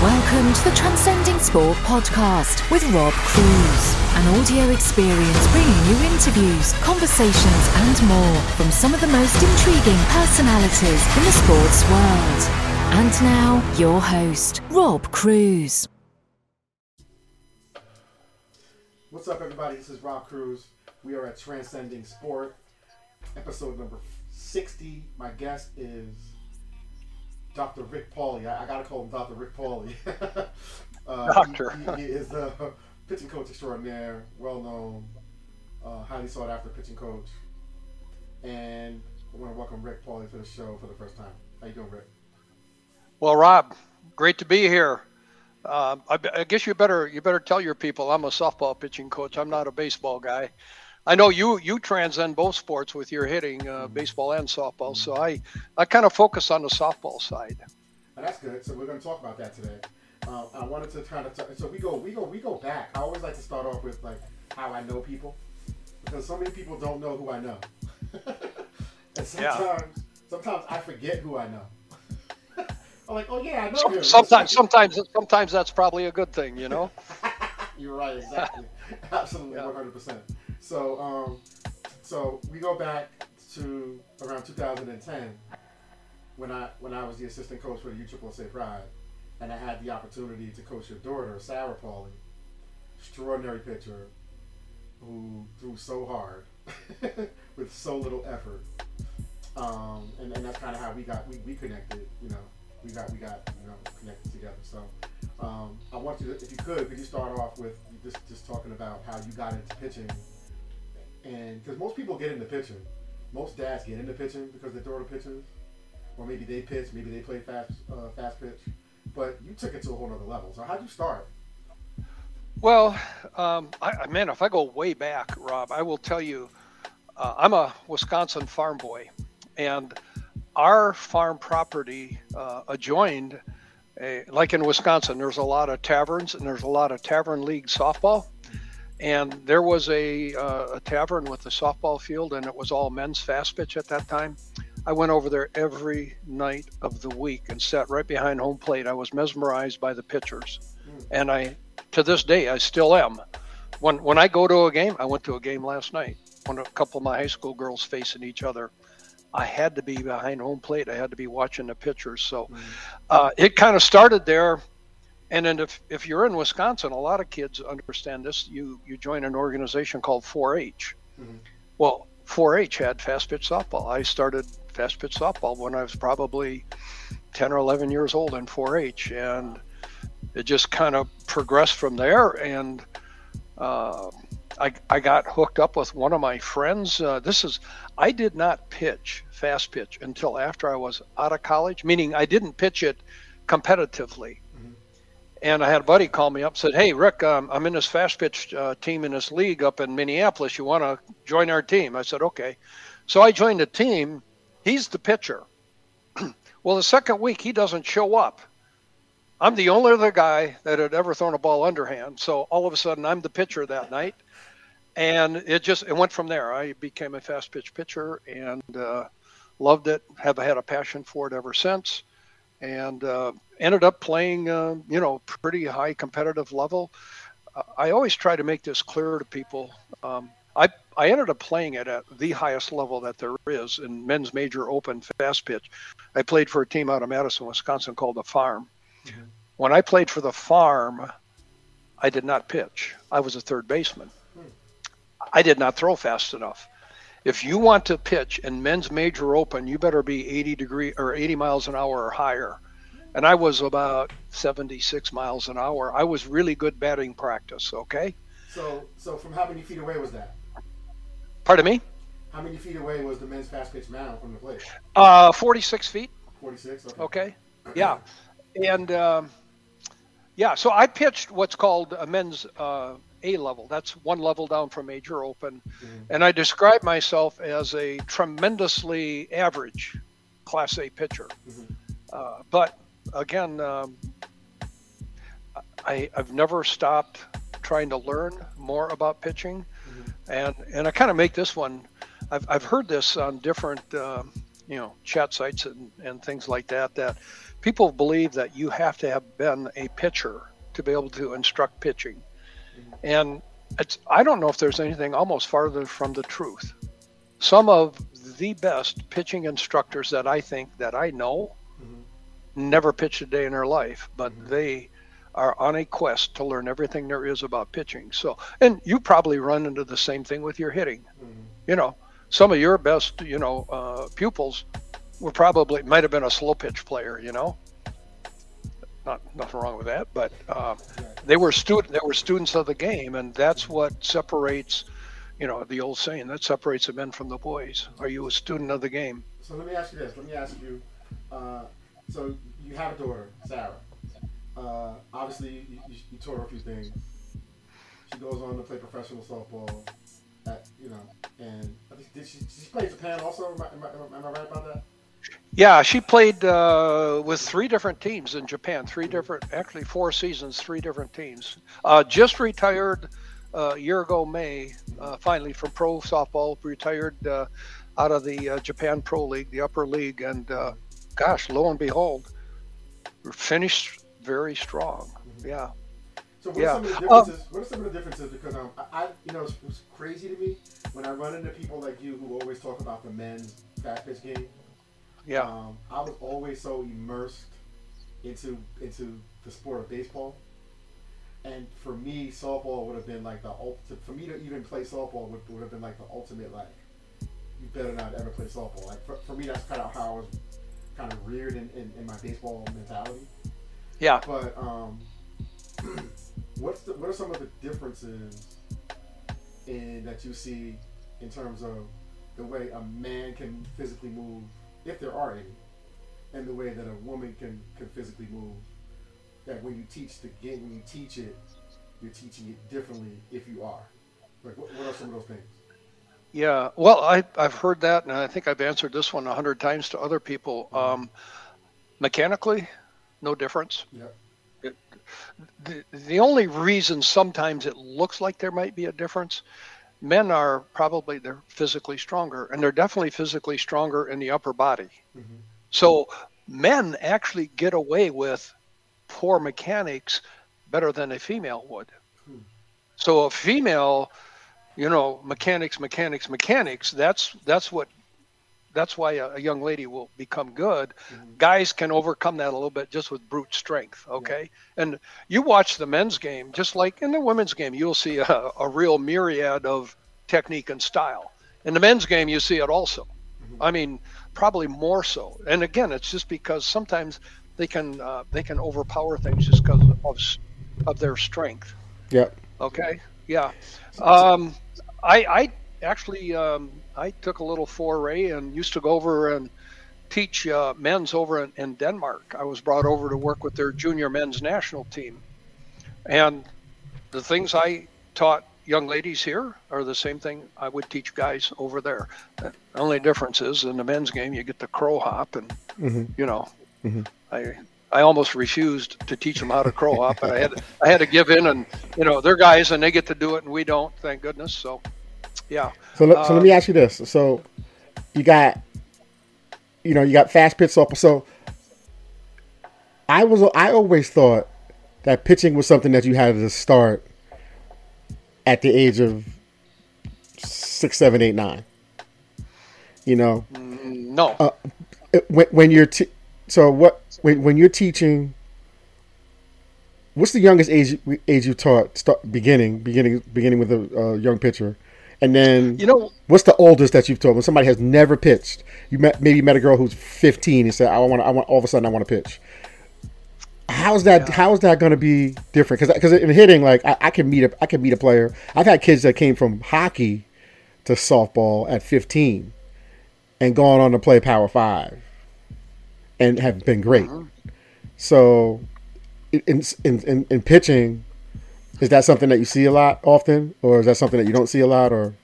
Welcome to the Transcending Sport podcast with Rob Cruz, an audio experience bringing you interviews, conversations, and more from some of the most intriguing personalities in the sports world. And now, your host, Rob Cruz. What's up, everybody? This is Rob Cruz. We are at Transcending Sport, episode number 60. My guest is Dr. Rick Pauly. I, I gotta call him Dr. Rick Pauly. uh, Doctor. He, he is a pitching coach extraordinaire, well known, uh, highly sought after pitching coach. And I want to welcome Rick Pauly to the show for the first time. How you doing, Rick? Well, Rob, great to be here. Uh, I, I, guess you better you better tell your people I'm a softball pitching coach. I'm not a baseball guy. I know you you transcend both sports with your hitting, uh, baseball and softball. So I I kind of focus on the softball side. That's good. So we're going to talk about that today. Uh, I wanted to kind of t- so we go we go we go back. I always like to start off with like how I know people because so many people don't know who I know, and sometimes yeah. sometimes I forget who I know. I'm like, oh yeah, I know him. Sometimes sometimes sometimes that's probably a good thing, you know. You're right, exactly, absolutely, one hundred percent. So, um, so we go back to around 2010 when I when I was the assistant coach for the USSSA Pride, and I had the opportunity to coach your daughter, Sarah Pauly, extraordinary pitcher, who threw so hard with so little effort, um, and, and that's kind of how we got we, we connected. You know, we got we got you know connected together. So um, I want you to, if you could, could you start off with just just talking about how you got into pitching and because most people get into pitching, most dads get into pitching because their daughter pitches, or maybe they pitch, maybe they play fast uh, fast pitch. But you took it to a whole other level. So how'd you start? Well, um, I, man, if I go way back, Rob, I will tell you, uh, I'm a Wisconsin farm boy, and our farm property uh, adjoined, a, like in Wisconsin, there's a lot of taverns and there's a lot of tavern league softball and there was a, uh, a tavern with a softball field and it was all men's fast pitch at that time i went over there every night of the week and sat right behind home plate i was mesmerized by the pitchers mm. and i to this day i still am when when i go to a game i went to a game last night when a couple of my high school girls facing each other I had to be behind home plate. I had to be watching the pitchers. So mm. uh, it kind of started there and then if, if you're in Wisconsin, a lot of kids understand this. You you join an organization called 4-H. Mm-hmm. Well, 4-H had fast pitch softball. I started fast pitch softball when I was probably 10 or 11 years old in 4-H, and it just kind of progressed from there. And uh, I I got hooked up with one of my friends. Uh, this is I did not pitch fast pitch until after I was out of college, meaning I didn't pitch it competitively. And I had a buddy call me up said, Hey, Rick, um, I'm in this fast pitch uh, team in this league up in Minneapolis. You want to join our team? I said, Okay. So I joined the team. He's the pitcher. well, the second week, he doesn't show up. I'm the only other guy that had ever thrown a ball underhand. So all of a sudden, I'm the pitcher that night. And it just it went from there. I became a fast pitch pitcher and uh, loved it. Have had a passion for it ever since and uh, ended up playing, uh, you know, pretty high competitive level. Uh, I always try to make this clear to people. Um, I I ended up playing it at the highest level that there is in men's major open fast pitch. I played for a team out of Madison, Wisconsin called the Farm. Mm-hmm. When I played for the Farm, I did not pitch. I was a third baseman. Hmm. I did not throw fast enough if you want to pitch in men's major open, you better be 80 degree or 80 miles an hour or higher. And I was about 76 miles an hour. I was really good batting practice. Okay. So, so from how many feet away was that? Pardon me. How many feet away was the men's fast pitch mound from the plate? Uh, 46 feet. 46. Okay. okay. Yeah, and um, yeah. So I pitched what's called a men's uh, a level. That's one level down from major open. Mm-hmm. And I describe myself as a tremendously average Class A pitcher. Mm-hmm. Uh, but again, um, I, have never stopped trying to learn more about pitching. Mm-hmm. And, and I kind of make this one I've, I've heard this on different, um, you know, chat sites and, and things like that, that people believe that you have to have been a pitcher to be able to instruct pitching. And it's, I don't know if there's anything almost farther from the truth. Some of the best pitching instructors that I think that I know mm-hmm. never pitched a day in their life, but mm-hmm. they are on a quest to learn everything there is about pitching. So, and you probably run into the same thing with your hitting. Mm-hmm. You know, some of your best, you know, uh, pupils were probably might have been a slow pitch player. You know, not nothing wrong with that, but uh, they were student they were students of the game, and that's what separates. You know, the old saying that separates the men from the boys. Are you a student of the game? So let me ask you this. Let me ask you. Uh, so you have a daughter, Sarah. Uh, obviously, you, you, you taught her a few things. She goes on to play professional softball. At, you know, and did she, she play Japan also? Am I, am, I, am I, right about that? Yeah, she played uh, with three different teams in Japan. Three different, actually four seasons, three different teams. Uh, just retired uh, a year ago, May, uh, finally from pro softball. Retired uh, out of the uh, Japan Pro League, the upper league, and gosh, lo and behold, finished very strong. Mm-hmm. Yeah. So what yeah. are some of the differences? Um, what are some of the differences? Because um, I, you know, it's, it's, crazy to me when I run into people like you who always talk about the men's pitch game. Yeah. Um, I was always so immersed into into the sport of baseball, and for me, softball would have been like the ultimate. For me to even play softball would, would have been like the ultimate. Like, you better not ever play softball. Like for, for me, that's kind of how I was kind of reared in, in, in my baseball mentality. Yeah. But um, what's the, what are some of the differences in that you see in terms of the way a man can physically move, if there are any, and the way that a woman can, can physically move? That when you teach the game, when you teach it, you're teaching it differently if you are. Like, what, what are some of those things? Yeah, well, I, I've heard that, and I think I've answered this one a hundred times to other people. Mm-hmm. Um, mechanically, no difference. Yep. It, the, the only reason sometimes it looks like there might be a difference, men are probably they're physically stronger, and they're definitely physically stronger in the upper body. Mm-hmm. So men actually get away with poor mechanics better than a female would. Hmm. So a female, you know, mechanics, mechanics, mechanics. That's that's what that's why a, a young lady will become good. Mm-hmm. Guys can overcome that a little bit just with brute strength. Okay, yeah. and you watch the men's game, just like in the women's game, you'll see a, a real myriad of technique and style. In the men's game, you see it also. Mm-hmm. I mean, probably more so. And again, it's just because sometimes they can uh, they can overpower things just because of of their strength. Yep. Okay. Yeah. Um, I I actually um, I took a little foray and used to go over and teach uh, men's over in, in, Denmark. I was brought over to work with their junior men's national team. And the things I taught young ladies here are the same thing I would teach guys over there. The only difference is in the men's game, you get the crow hop, and, mm-hmm. you know, mm-hmm. I. I almost refused to teach them how to crow hop, but I had I had to give in, and you know they're guys and they get to do it, and we don't, thank goodness. So yeah. So, let, so let me uh, ask you this. So you got, you know, you got fast pitch softball. So I was, I always thought that pitching was something that you had to start at the age of six, seven, eight, nine. You know. Mm, no. Uh, when, when you're t- so what when when you're teaching what's the youngest age age you taught start beginning beginning beginning with a uh, young pitcher and then you know what's the oldest that you've told when somebody has never pitched? You met maybe met a girl who's 15 and said, "I want, I want." All of a sudden, I want to pitch. How's that? Yeah. How's that going to be different? Because because in hitting, like I, I, can meet a I can meet a player. I've had kids that came from hockey to softball at 15 and gone on to play Power Five and have been great. Mm-hmm. So in, in in in pitching, is that something that you see a lot often, or is that something that you don't see a lot, or?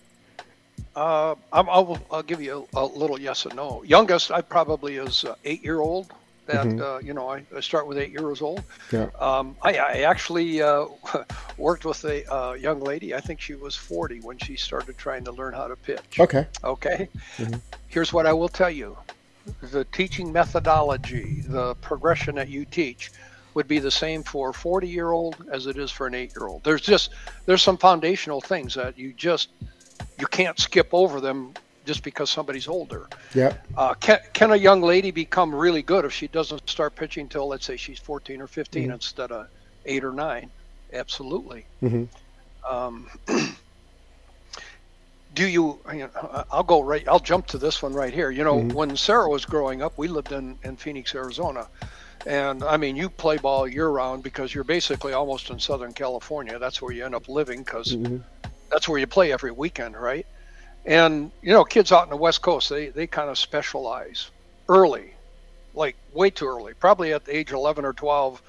Uh, I'll, I'll, give you a, a, little yes and no. Youngest, I probably is uh, eight year old. that mm-hmm. uh, you know I, I, start with eight years old. Yeah. Um, I, I, actually uh, worked with a uh, young lady. I think she was 40 when she started trying to learn how to pitch. Okay. Okay. Mm-hmm. Here's what I will tell you: the teaching methodology, the progression that you teach, would be the same for a 40 year old as it is for an eight year old. There's just there's some foundational things that you just you can't skip over them just because somebody's older. Yeah. Uh, can, can a young lady become really good if she doesn't start pitching until, let's say, she's 14 or 15 mm-hmm. instead of eight or nine? Absolutely. Mm-hmm. Um, do you, you know, I'll go right, I'll jump to this one right here. You know, mm-hmm. when Sarah was growing up, we lived in, in Phoenix, Arizona. And I mean, you play ball year round because you're basically almost in Southern California. That's where you end up living because mm-hmm. that's where you play every weekend, right? And you know, kids out in the West Coast, they they kind of specialize early, like way too early. Probably at the age of 11 or 12,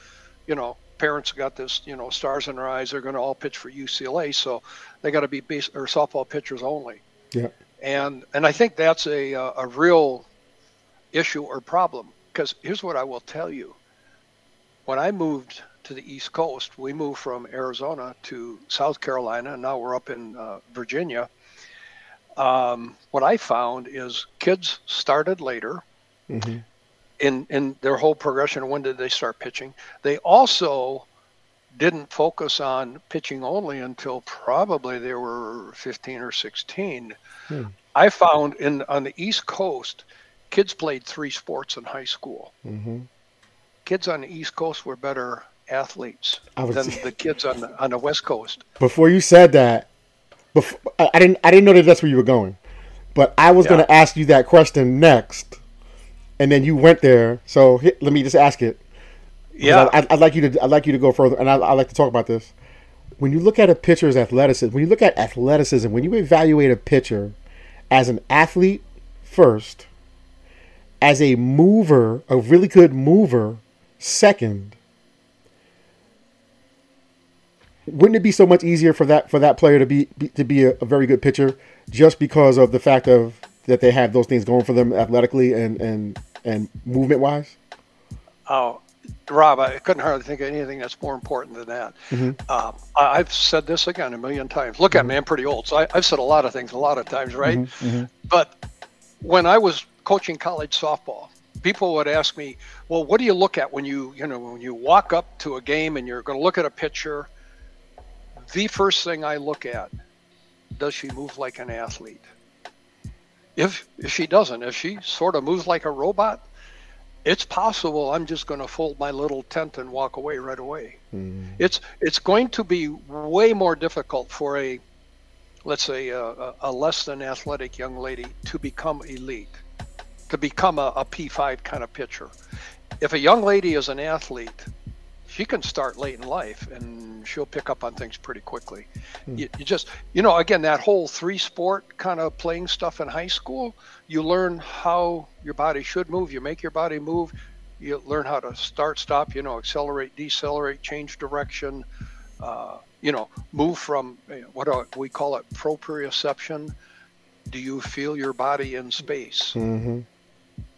you know, parents got this, you know, stars in their eyes. They're going to all pitch for UCLA, so they got to be base or softball pitchers only. Yeah. And and I think that's a a, a real issue or problem because here's what I will tell you. When I moved to the East Coast, we moved from Arizona to South Carolina, and now we're up in uh, Virginia um, what I found is kids started later mm-hmm. in in their whole progression. When did they start pitching? They also didn't focus on pitching only until probably they were 15 or 16. Hmm. I found in on the East Coast, kids played three sports in high school. Mm-hmm. Kids on the East Coast were better athletes than the kids on the on the West Coast. Before you said that, before, I didn't I didn't know that that's where you were going, but I was yeah. going to ask you that question next, and then you went there. So let me just ask it. Yeah, I, would like you to I'd like you to go further, and I, like to talk about this. When you look at a pitcher's athleticism, when you look at athleticism, when you evaluate a pitcher as an athlete first, as a mover, a really good mover second, wouldn't it be so much easier for that for that player to be, be to be a, a, very good pitcher just because of the fact of that they have those things going for them athletically and and and movement wise? Oh, Rob, I couldn't hardly think of anything that's more important than that. Mm-hmm. Uh, I've said this again a million times. Look mm-hmm. at me, I'm pretty old, so I, have said a lot of things a lot of times, right? Mm-hmm. mm-hmm. But when I was coaching college softball, people would ask me, "Well, what do you look at when you you know when you walk up to a game and you're going to look at a pitcher?" the first thing I look at does she move like an athlete? If, if she doesn't, if she sort of moves like a robot, it's possible I'm just going to fold my little tent and walk away right away. Mm. It's it's going to be way more difficult for a let's say a, a, less than athletic young lady to become elite, to become a a P5 kind of pitcher. If a young lady is an athlete, she can start late in life and she'll pick up on things pretty quickly. Hmm. You, you, just, you know, again, that whole three sport kind of playing stuff in high school, you learn how your body should move. You make your body move. You learn how to start, stop, you know, accelerate, decelerate, change direction, uh, you know, move from what we call it proprioception. Do you feel your body in space? Mm-hmm.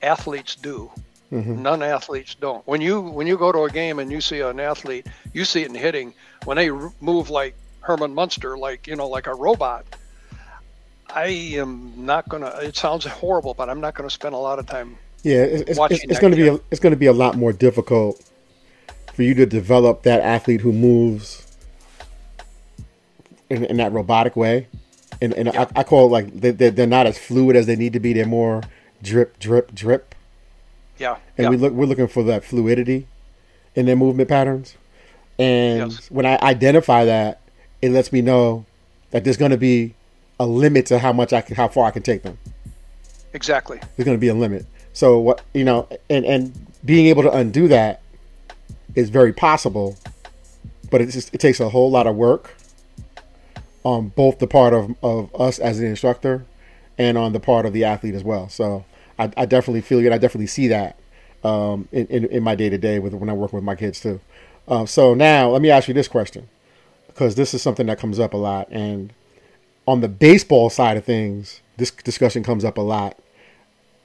Athletes do. Mm-hmm. None athletes don't. When you when you go to a game and you see an athlete, you see it in hitting. When they move like Herman Munster, like you know, like a robot, I am not gonna. It sounds horrible, but I'm not gonna spend a lot of time. Yeah, it's, it's, it's going to be a, it's going to be a lot more difficult for you to develop that athlete who moves in, in that robotic way, and, and yeah. I, I, call it like they, they're not as fluid as they need to be. They're more drip, drip, drip. Yeah. And yeah. we look we're looking for that fluidity in their movement patterns. And yes. when I identify that, it lets me know that there's going to be a limit to how much I can, how far I can take them. Exactly. There's going to be a limit. So what you know, and and being able to undo that is very possible, but it just it takes a whole lot of work on both the part of of us as an instructor and on the part of the athlete as well. So I, I definitely feel it. I definitely see that um, in, in, in my day to day with when I work with my kids too. Uh, so now let me ask you this question because this is something that comes up a lot, and on the baseball side of things, this discussion comes up a lot.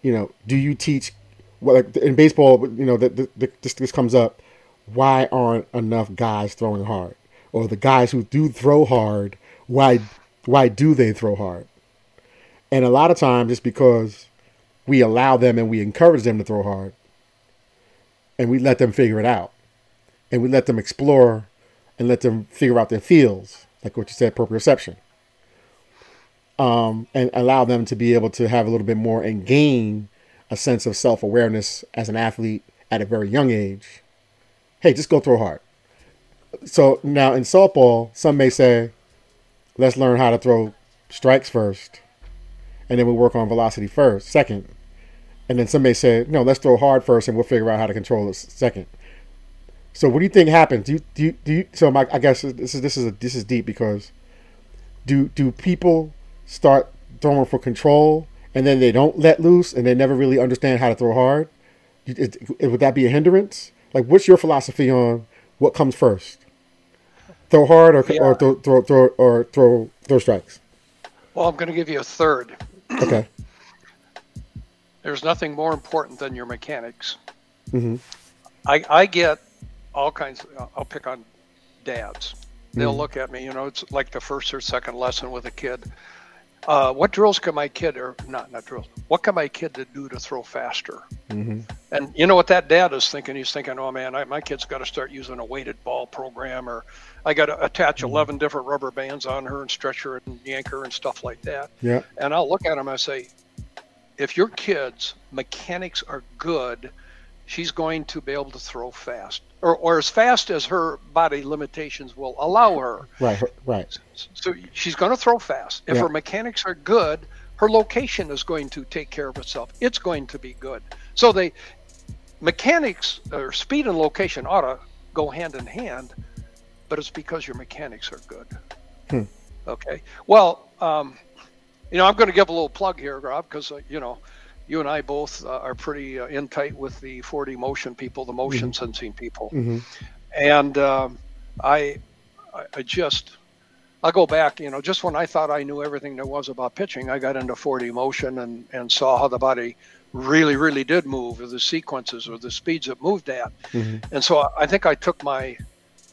You know, do you teach well, like in baseball, you know, the, the, the, this, this comes up. Why aren't enough guys throwing hard? Or the guys who do throw hard, why why do they throw hard? And a lot of times it's because we allow them and we encourage them to throw hard. And we let them figure it out. And we let them explore and let them figure out their fields, like what you said, proprioception. Um, and allow them to be able to have a little bit more and gain a sense of self awareness as an athlete at a very young age. Hey, just go throw hard. So now in softball, some may say, let's learn how to throw strikes first, and then we'll work on velocity first, second. And then somebody say, no, let's throw hard first, and we'll figure out how to control it second. So what do you think happens? Do you, do you, do you, so my, I guess this is this is a, this is deep because do do people start throwing for control and then they don't let loose and they never really understand how to throw hard? It, it, would that be a hindrance? Like, what's your philosophy on what comes first? Throw hard or, yeah. or throw, throw, throw or throw throw strikes. Well, I'm going to give you a third. Okay. There's nothing more important than your mechanics. Mm-hmm. I, I get all kinds. Of, I'll pick on dads. They'll mm. look at me. You know, it's like the first or second lesson with a kid. Uh, what drills can my kid, or not, not drills? What can my kid to do to throw faster? Mm-hmm. And you know what that dad is thinking? He's thinking, oh man, I, my kid's got to start using a weighted ball program, or I got to attach mm-hmm. 11 different rubber bands on her and stretch her and yank her and stuff like that. Yeah. And I'll look at him and I say, if your kid's mechanics are good, she's going to be able to throw fast or, or as fast as her body limitations will allow her. Right, right. So she's going to throw fast. If yeah. her mechanics are good, her location is going to take care of itself. It's going to be good. So they mechanics or speed and location ought to go hand in hand, but it's because your mechanics are good. Hmm. Okay. Well, um, you know, I'm going to give a little plug here, Rob, because uh, you know you and I both uh, are pretty uh, in tight with the 4D motion people, the motion mm-hmm. sensing people, mm-hmm. and um, I, I just, I'll go back, you know, just when I thought I knew everything there was about pitching, I got into 4D motion and and saw how the body really, really did move, or the sequences, or the speeds it moved at, mm-hmm. and so I think I took my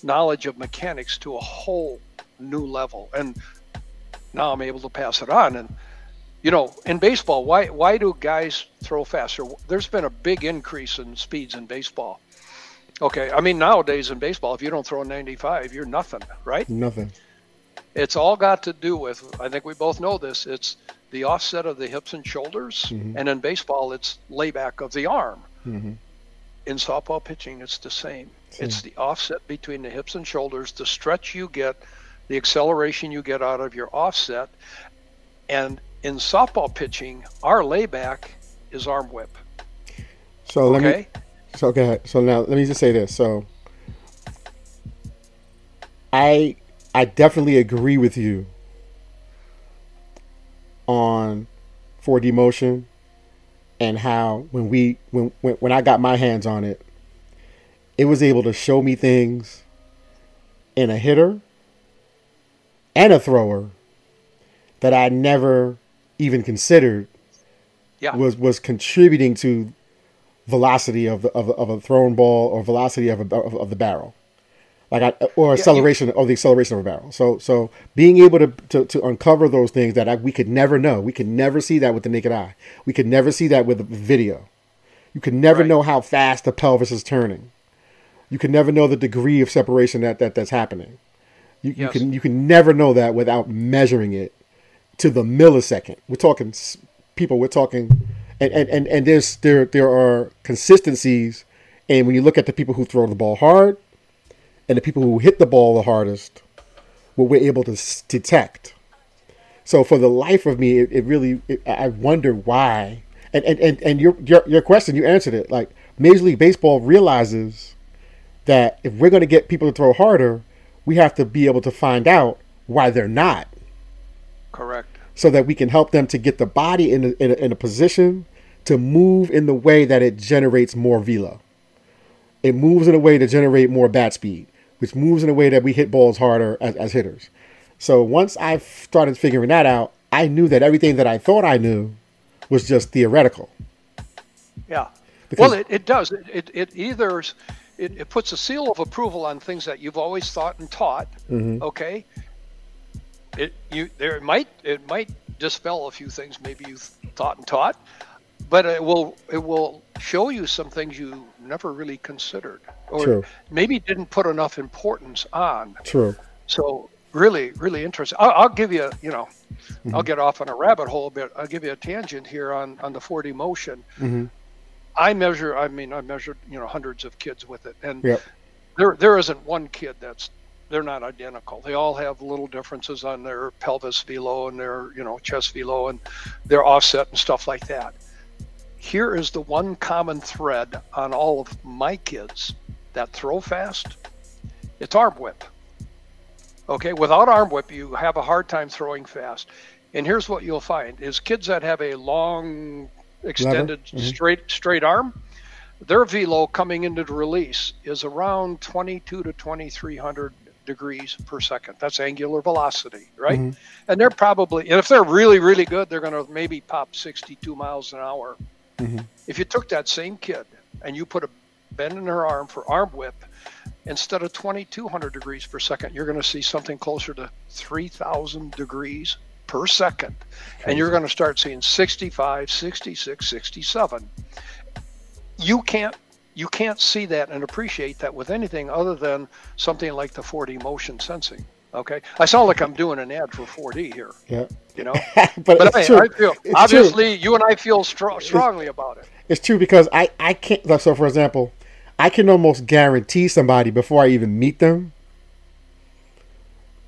knowledge of mechanics to a whole new level, and now I'm able to pass it on and you know, in baseball, why why do guys throw faster? There's been a big increase in speeds in baseball. Okay, I mean nowadays in baseball, if you don't throw 95, you're nothing, right? Nothing. It's all got to do with. I think we both know this. It's the offset of the hips and shoulders, mm-hmm. and in baseball, it's layback of the arm. Mm-hmm. In softball pitching, it's the same. same. It's the offset between the hips and shoulders, the stretch you get, the acceleration you get out of your offset, and in softball pitching, our layback is arm whip. So let okay? me. So okay. So now let me just say this. So I I definitely agree with you on 4D motion and how when we when, when when I got my hands on it, it was able to show me things in a hitter and a thrower that I never even considered yeah. was was contributing to velocity of the, of, of a thrown ball or velocity of, a, of, of the barrel like I, or acceleration yeah, or the acceleration of a barrel. So so being able to to, to uncover those things that I, we could never know, we could never see that with the naked eye. We could never see that with video. You could never right. know how fast the pelvis is turning. You can never know the degree of separation that, that that's happening. You, yes. you can you can never know that without measuring it to the millisecond. We're talking people. We're talking, and and and, and there's there there are consistencies. And when you look at the people who throw the ball hard, and the people who hit the ball the hardest, what we're able to detect. So for the life of me, it, it really it, I wonder why. And and and, and your, your your question, you answered it. Like Major League Baseball realizes that if we're going to get people to throw harder, we have to be able to find out why they're not. Correct. So that we can help them to get the body in a, in a, in a position to move in the way that it generates more velo. It moves in a way to generate more bat speed, which moves in a way that we hit balls harder as, as hitters. So once I started figuring that out, I knew that everything that I thought I knew was just theoretical. Yeah. Because well, it, it does. It, it, it either it, it, puts a seal of approval on things that you've always thought and taught. Mm-hmm. Okay. It you there it might it might dispel a few things maybe you thought and taught, but it will it will show you some things you never really considered or True. maybe didn't put enough importance on. True. So really really interesting. I'll, I'll give you you know mm-hmm. I'll get off on a rabbit hole a bit. I'll give you a tangent here on on the 4D motion. Mm-hmm. I measure. I mean, I measured you know hundreds of kids with it, and yep. there there isn't one kid that's they're not identical. They all have little differences on their pelvis velo and their you know chest velo and their offset and stuff like that. Here is the one common thread on all of my kids that throw fast. It's arm whip. Okay, without arm whip, you have a hard time throwing fast. And here's what you'll find: is kids that have a long extended mm-hmm. straight straight arm. Their velo coming into the release is around 22 to 2300 degrees per second. That's angular velocity, right? Mm-hmm. And they're probably, and if they're really, really good, they're going to maybe pop 62 miles an hour. Mm-hmm. If you took that same kid and you put a bend in her arm for arm whip, instead of 2200 degrees per second, you're going to see something closer to 3000 degrees per second. And you're going to start seeing 65, 66, 67. You can't you can't see that and appreciate that with anything other than something like the 4D motion sensing. Okay, I sound like I'm doing an ad for 4D here. Yeah, you know, but, but I, I, feel it's obviously true. you and I feel stro- strongly it's, about it. It's true because I I can't. So for example, I can almost guarantee somebody before I even meet them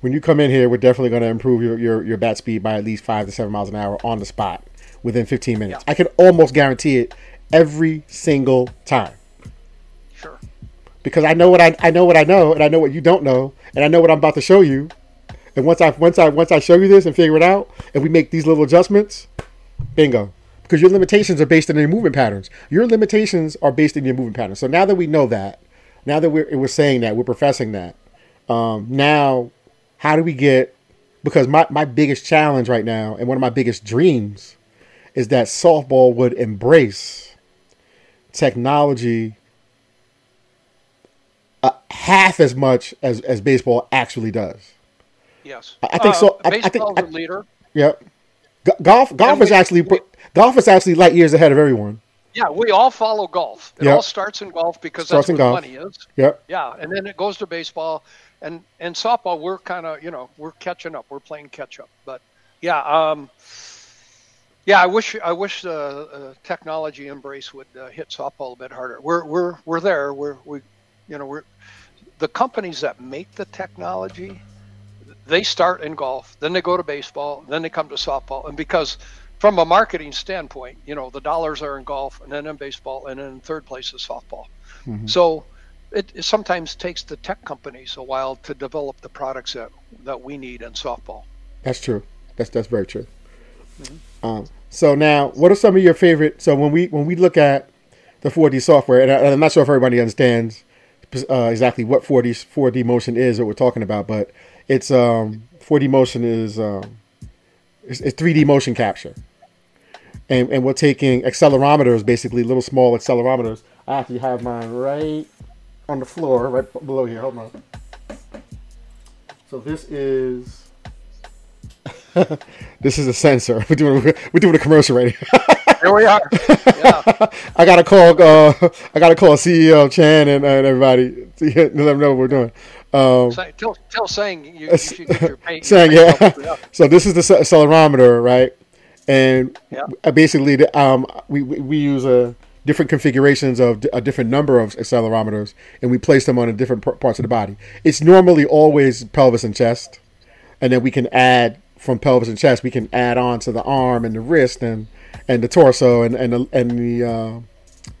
when you come in here, we're definitely going to improve your, your, your bat speed by at least five to seven miles an hour on the spot within 15 minutes. Yeah. I can almost guarantee it every single time. Because I know what I, I know what I know, and I know what you don't know, and I know what I'm about to show you. And once I once I once I show you this and figure it out, and we make these little adjustments, bingo. Because your limitations are based on your movement patterns. Your limitations are based on your movement patterns. So now that we know that, now that we're, we're saying that, we're professing that, um, now how do we get because my, my biggest challenge right now and one of my biggest dreams is that softball would embrace technology uh, half as much as, as baseball actually does. Yes, I, I think uh, so. I, I think I, leader. Yep. G- golf, golf and is actually we, golf is actually light years ahead of everyone. Yeah, we all follow golf. It yep. all starts in golf because starts that's where the money is. Yep. Yeah, and then it goes to baseball, and and softball we're kind of you know we're catching up we're playing catch up but yeah um yeah i wish i wish the uh, technology embrace would uh, hit softball a bit harder we're we're we're there we're we you know we're the companies that make the technology they start in golf then they go to baseball then they come to softball and because from a marketing standpoint you know the dollars are in golf and then in baseball and then in third place is softball mm-hmm. so it, it, sometimes takes the tech companies a while to develop the products that, that we need in softball. That's true. That's that's very true. Mm-hmm. Um, so now, what are some of your favorite? So when we when we look at the 4D software, and, I, am not sure if everybody understands uh, exactly what 4D 4D motion is, what we're talking about, but it's um, 4D motion is um, it's, it's 3D motion capture, and and we're taking accelerometers, basically little small accelerometers. I actually have mine right on the floor right below here. Hold on. So this is this is a sensor. We're doing we're doing a commercial right here. here we are. Yeah. I gotta call uh, I gotta call CEO Chan and, and everybody to let them know what we're doing. Um, tell, tell saying you, you should get your pay. saying yeah. so this is the accelerometer, right? And yeah. basically, um, we, we we use a different configurations of a different number of accelerometers and we place them on different parts of the body. It's normally always pelvis and chest, and then we can add from pelvis and chest. We can add on to the arm and the wrist and and the torso and and the, and the uh,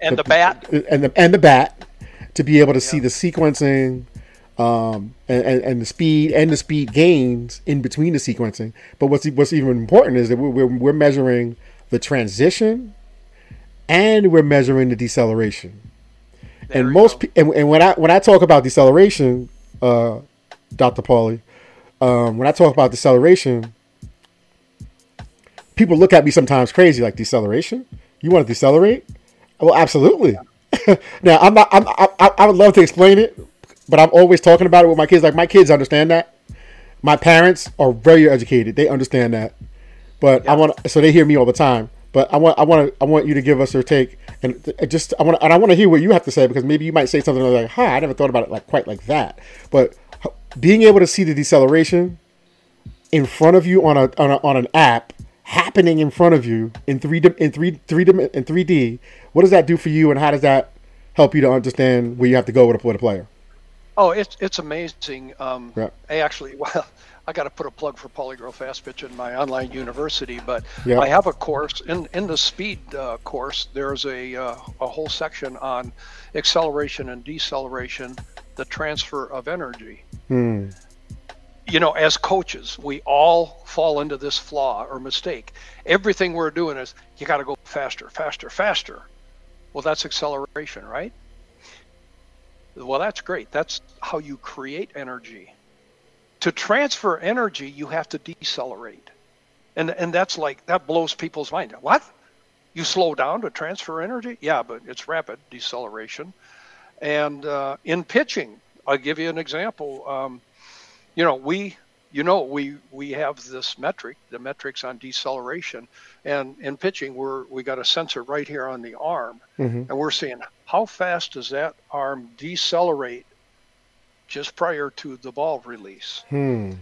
and the, the, bat and the and the bat to be able to yeah. see the sequencing. Um, and, and, and, the speed and the speed gains in between the sequencing. But what's what's even important is that we're, we're measuring the transition and we're measuring the deceleration. There and most and, and, when I when I talk about deceleration, uh, Dr. Pauly, um, when I talk about deceleration, people look at me sometimes crazy, like deceleration. You want to decelerate? Well, absolutely. now, I'm not. I'm, I, I would love to explain it, but I'm always talking about it with my kids. Like my kids understand that. My parents are very educated; they understand that. But yeah. I want so they hear me all the time. But I want I want I want you to give us your take and just I want and I want to hear what you have to say because maybe you might say something like, "Huh, I never thought about it like quite like that." But being able to see the deceleration in front of you on a on, a, on an app happening in front of you in three in three three in three D. What does that do for you, and how does that help you to understand where you have to go with a, with a player? Oh, it's it's amazing. Um, yeah. I actually, well, I got to put a plug for Polygraph Fast Pitch in my online university, but yeah. I have a course in in the speed uh, course. There's a uh, a whole section on acceleration and deceleration, the transfer of energy. Hmm you know, as coaches, we all fall into this flaw or mistake. Everything we're doing is you got to go faster, faster, faster. Well, that's acceleration, right? Well, that's great. That's how you create energy. To transfer energy, you have to decelerate. And and that's like that blows people's mind. What? You slow down to transfer energy? Yeah, but it's rapid deceleration. And uh, in pitching, I'll give you an example. Um, you know, we you know we we have this metric the metrics on deceleration and in pitching we're we got a sensor right here on the arm mm-hmm. and we're seeing how fast does that arm decelerate just prior to the ball release hmm.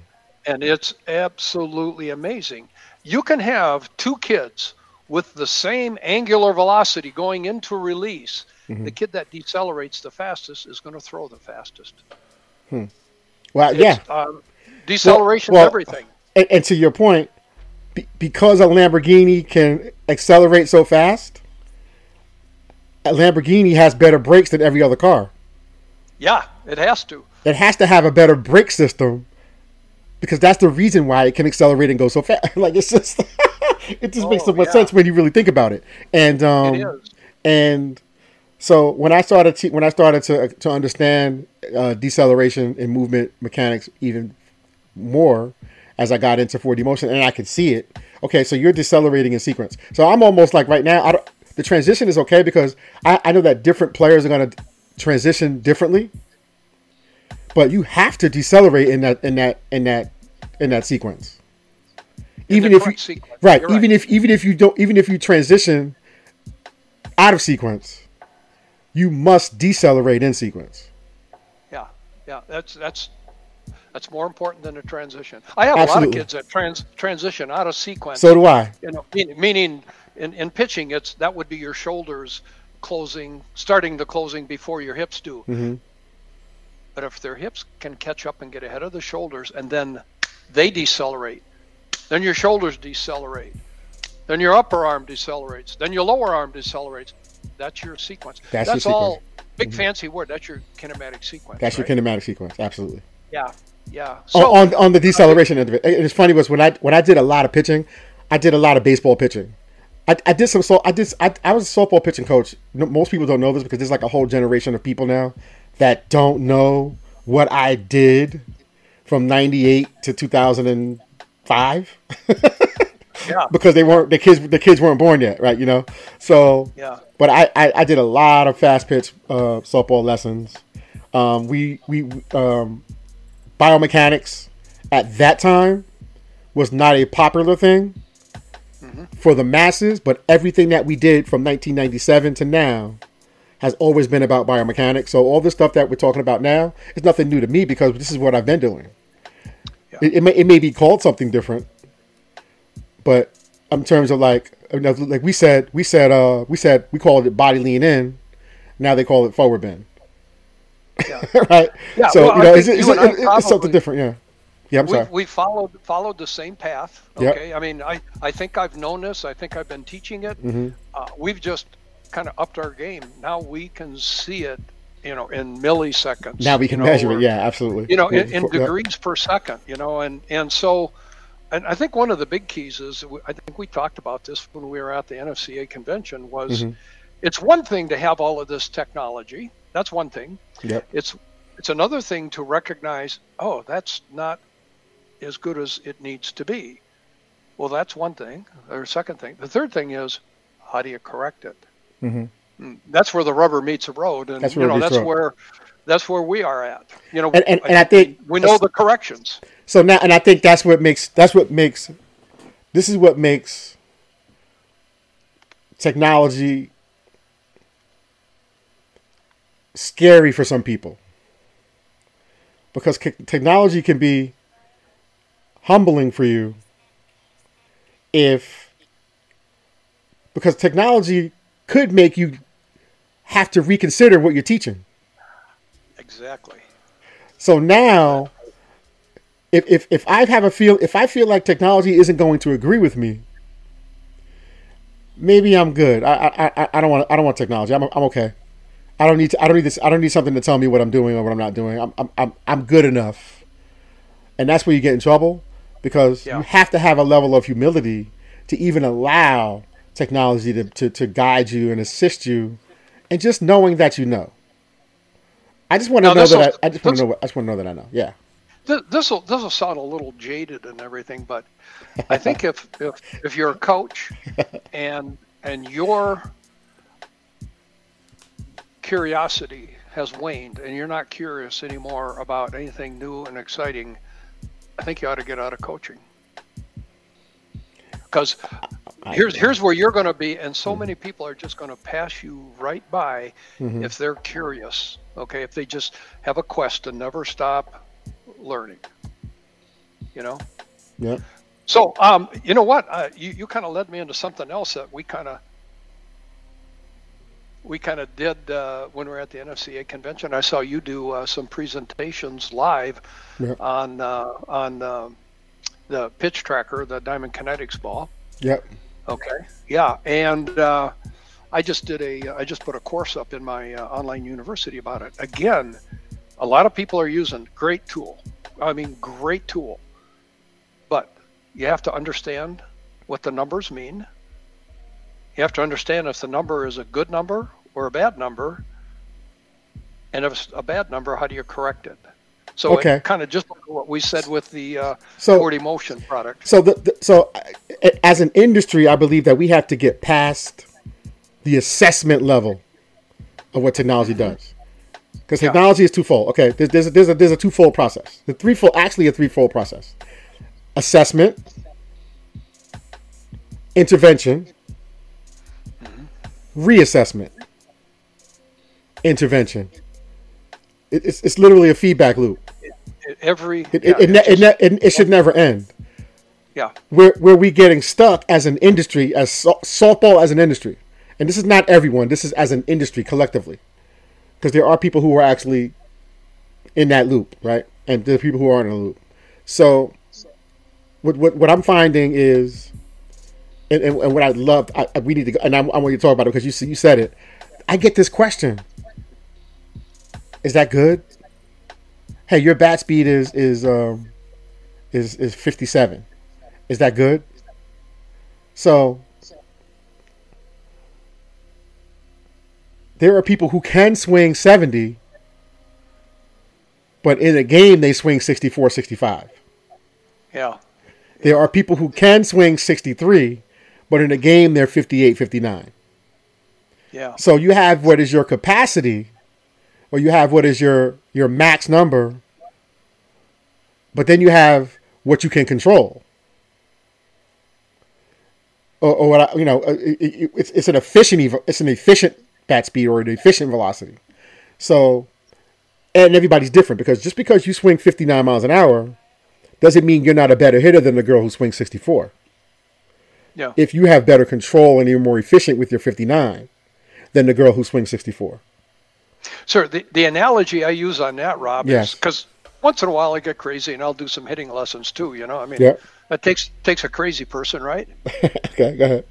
and it's absolutely amazing you can have two kids with the same angular velocity going into release mm-hmm. the kid that decelerates the fastest is going to throw the fastest hmm. Well, it's, yeah. Um, deceleration, well, well, everything. And, and, to your point, be, because a Lamborghini can accelerate so fast, a Lamborghini has better brakes than every other car. Yeah, it has to. It has to have a better brake system because that's the reason why it can accelerate and go so fast. like it's just, it just oh, makes so much yeah. sense when you really think about it. And um, it is. and so when I started to, when I started to to understand uh, deceleration and movement mechanics even more as I got into 4D motion and I could see it. Okay, so you're decelerating in sequence. So I'm almost like right now, I don't, the transition is okay because I, I know that different players are going to transition differently, but you have to decelerate in that in that in that in that sequence. In even if you sequence. right, you're even right. if even if you don't even if you transition out of sequence you must decelerate in sequence. Yeah, yeah, that's that's that's more important than a transition. I have Absolutely. a lot of kids that trans transition out of sequence. So do I. You know, meaning in, in pitching, it's that would be your shoulders closing, starting the closing before your hips do. Mm-hmm. But if their hips can catch up and get ahead of the shoulders, and then they decelerate, then your shoulders decelerate, then your upper arm decelerates, then your lower arm decelerates, that's your sequence. That's, that's all sequence. big mm-hmm. fancy word. That's your kinematic sequence. That's right? your kinematic sequence. Absolutely. Yeah. Yeah. So, on, on the deceleration end of it, it's funny was when I when I did a lot of pitching, I did a lot of baseball pitching. I, I did some so I did I, I was a softball pitching coach. Most people don't know this because there's like a whole generation of people now that don't know what I did from '98 to 2005. yeah. because they weren't the kids the kids weren't born yet, right? You know, so yeah. But I, I, I did a lot of fast pitch uh, softball lessons. Um, we we um, biomechanics at that time was not a popular thing mm-hmm. for the masses, but everything that we did from 1997 to now has always been about biomechanics. So all the stuff that we're talking about now is nothing new to me because this is what I've been doing. Yeah. It, it, may, it may be called something different, but in terms of like like we said we said uh we said we called it body lean in. Now they call it forward bend. Yeah. right? Yeah, so well, you know it's, it's, it's, it's, something different yeah. Yeah i'm we, sorry. we followed followed the same path okay? Yep. i mean i i think i've known this. I think i've been teaching it. Mm-hmm. uh, we've just kind of upped our game. Now we can see it you know in milliseconds now we can measure it. yeah absolutely. you know in, in degrees per second you know and and so and I think one of the big keys is I think we talked about this when we were at the NFCA convention was mm-hmm. it's one thing to have all of this technology. That's one thing. Yep. It's it's another thing to recognize, oh, that's not as good as it needs to be. Well, that's one thing. Or second thing. The third thing is how do you correct it? Mm-hmm. Mm, that's where the rubber meets the road, and That's you know that's road. where that's where we are at. You know, And- and- and I think- we know the corrections. So now, and I think that's what makes that's what makes this is what makes technology scary for some people because technology can be humbling for you if because technology could make you have to reconsider what you're teaching. Exactly. So now, if if if I have a feel, if I feel like technology isn't going to agree with me, maybe I'm good. I I, I, I don't want I don't want technology. I'm I'm okay. I don't need to, I don't need this. I don't need something to tell me what I'm doing or what I'm not doing. I'm I'm I'm, I'm good enough. And that's where you get in trouble because Yeah. you have to have a level of humility to even allow technology to, to, to guide you and assist you, and just knowing that you know. I just want to Now, know that I, I just want to know. I just want to know that I know. Yeah. This will this will sound a little jaded and everything, but I think if if if you're a coach and and your curiosity has waned and you're not curious anymore about anything new and exciting, I think you ought to get out of coaching. Because here's here's where you're going to be, and so hmm. many people are just going to pass you right by mm-hmm. if they're curious. Okay, if they just have a quest to never stop learning. You know. Yeah. So, um, you know what? Uh, you you kind of led me into something else that we kind of we kind of did uh, when we were at the NFCA convention. I saw you do uh, some presentations live Yeah. on uh, on uh, the pitch tracker, the Diamond Kinetics ball. Yep. Okay. Yeah, and uh, I just did a I just put a course up in my uh, online university about it. Again, a lot of people are using great tool. I mean, great tool, but you have to understand what the numbers mean. You have to understand if the number is a good number or a bad number, and if it's a bad number, how do you correct it? So Okay. kind of just like what we said with the uh, So- Motion product. So the, the so uh, as an industry, I believe that we have to get past the assessment level of what technology does. Because Yeah. technology is twofold. Okay, there's there's a, there's a there's a twofold process. The threefold actually a threefold process: assessment, intervention, mm-hmm. reassessment, intervention. It, it's it's literally a feedback loop. Every It yeah, it, it, it, just- ne- it, it should never end. yeah. where where we getting stuck as an industry, as so- softball as an industry, and this is not everyone. This is as an industry collectively, because there are people who are actually in that loop, right? And there are people who aren't in a loop. So, what what, what I'm finding is, and, and, and what I love, I, I- we need to, go, and I, I want you to talk about it because you you said it. I get this question: Is that good? Hey, your bat speed is is um is is 57. Is that good? So there are people who can swing 70, but in a game they swing 64, 65. Yeah. There are people who can swing 63, but in a game they're 58, 59. Yeah. So you have what is your capacity, or you have what is your your max number, but then you have what you can control. Or, or what I, you know, uh, it, it, it's it's an efficient it's an efficient bat speed or an efficient velocity. So, and everybody's different because just because you swing 59 miles an hour, doesn't mean you're not a better hitter than the girl who swings 64 Yeah. if you have better control and you're more efficient with your 59 than the girl who swings 64. Sir, the, the analogy I use on that, Rob, Yes. is because once in a while I get crazy and I'll do some hitting lessons too. You know, I mean, Yeah. That takes takes a crazy person, right? okay, go ahead.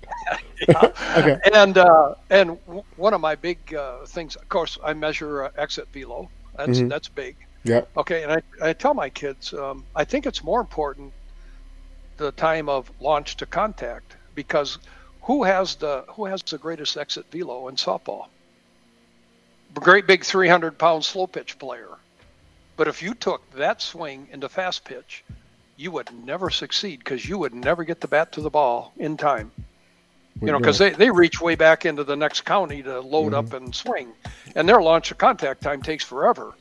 okay. And uh, and w- one of my big uh, things, of course, I measure uh, exit velo. That's Mhm. that's big. Yeah. Okay, and I, I tell my kids, um, I think it's more important the time of launch to contact because who has the who has the greatest exit velo in softball? Great big 300 pound slow pitch player. But if you took that swing into fast pitch, you would never succeed because you would never get the bat to the ball in time. You know, because they, they reach way back into the next county to load mm-hmm. up and swing, and their launch of contact time takes forever.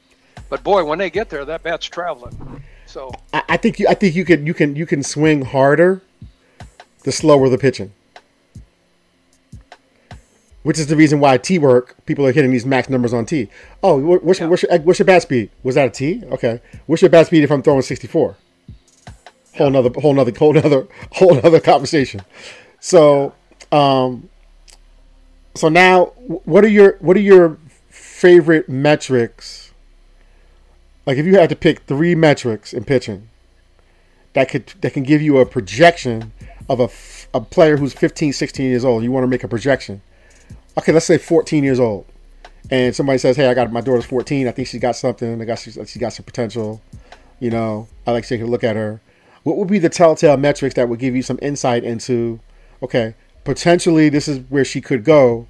But boy, when they get there, that bat's traveling. So I, I think you I think you can you can you can swing harder, the slower the pitching. Which is the reason why T work people are hitting these max numbers on T. Oh, what's, yeah. what's, your, what's your bat speed? Was that a T? Okay. What's your bat speed if I'm throwing 64? Whole yeah. nother, whole nother, whole nother, whole nother conversation. So, um, so now, what are your what are your favorite metrics? Like, if you had to pick three metrics in pitching that could that can give you a projection of a, a player who's 15, 16 years old, you want to make a projection okay, let's say 14 years old, and somebody says, "Hey, I got my daughter's 14. I think she's got something. I got she, she got some potential. You know, I like to take a look at her." What would be the telltale metrics that would give you some insight into, okay, potentially this is where she could go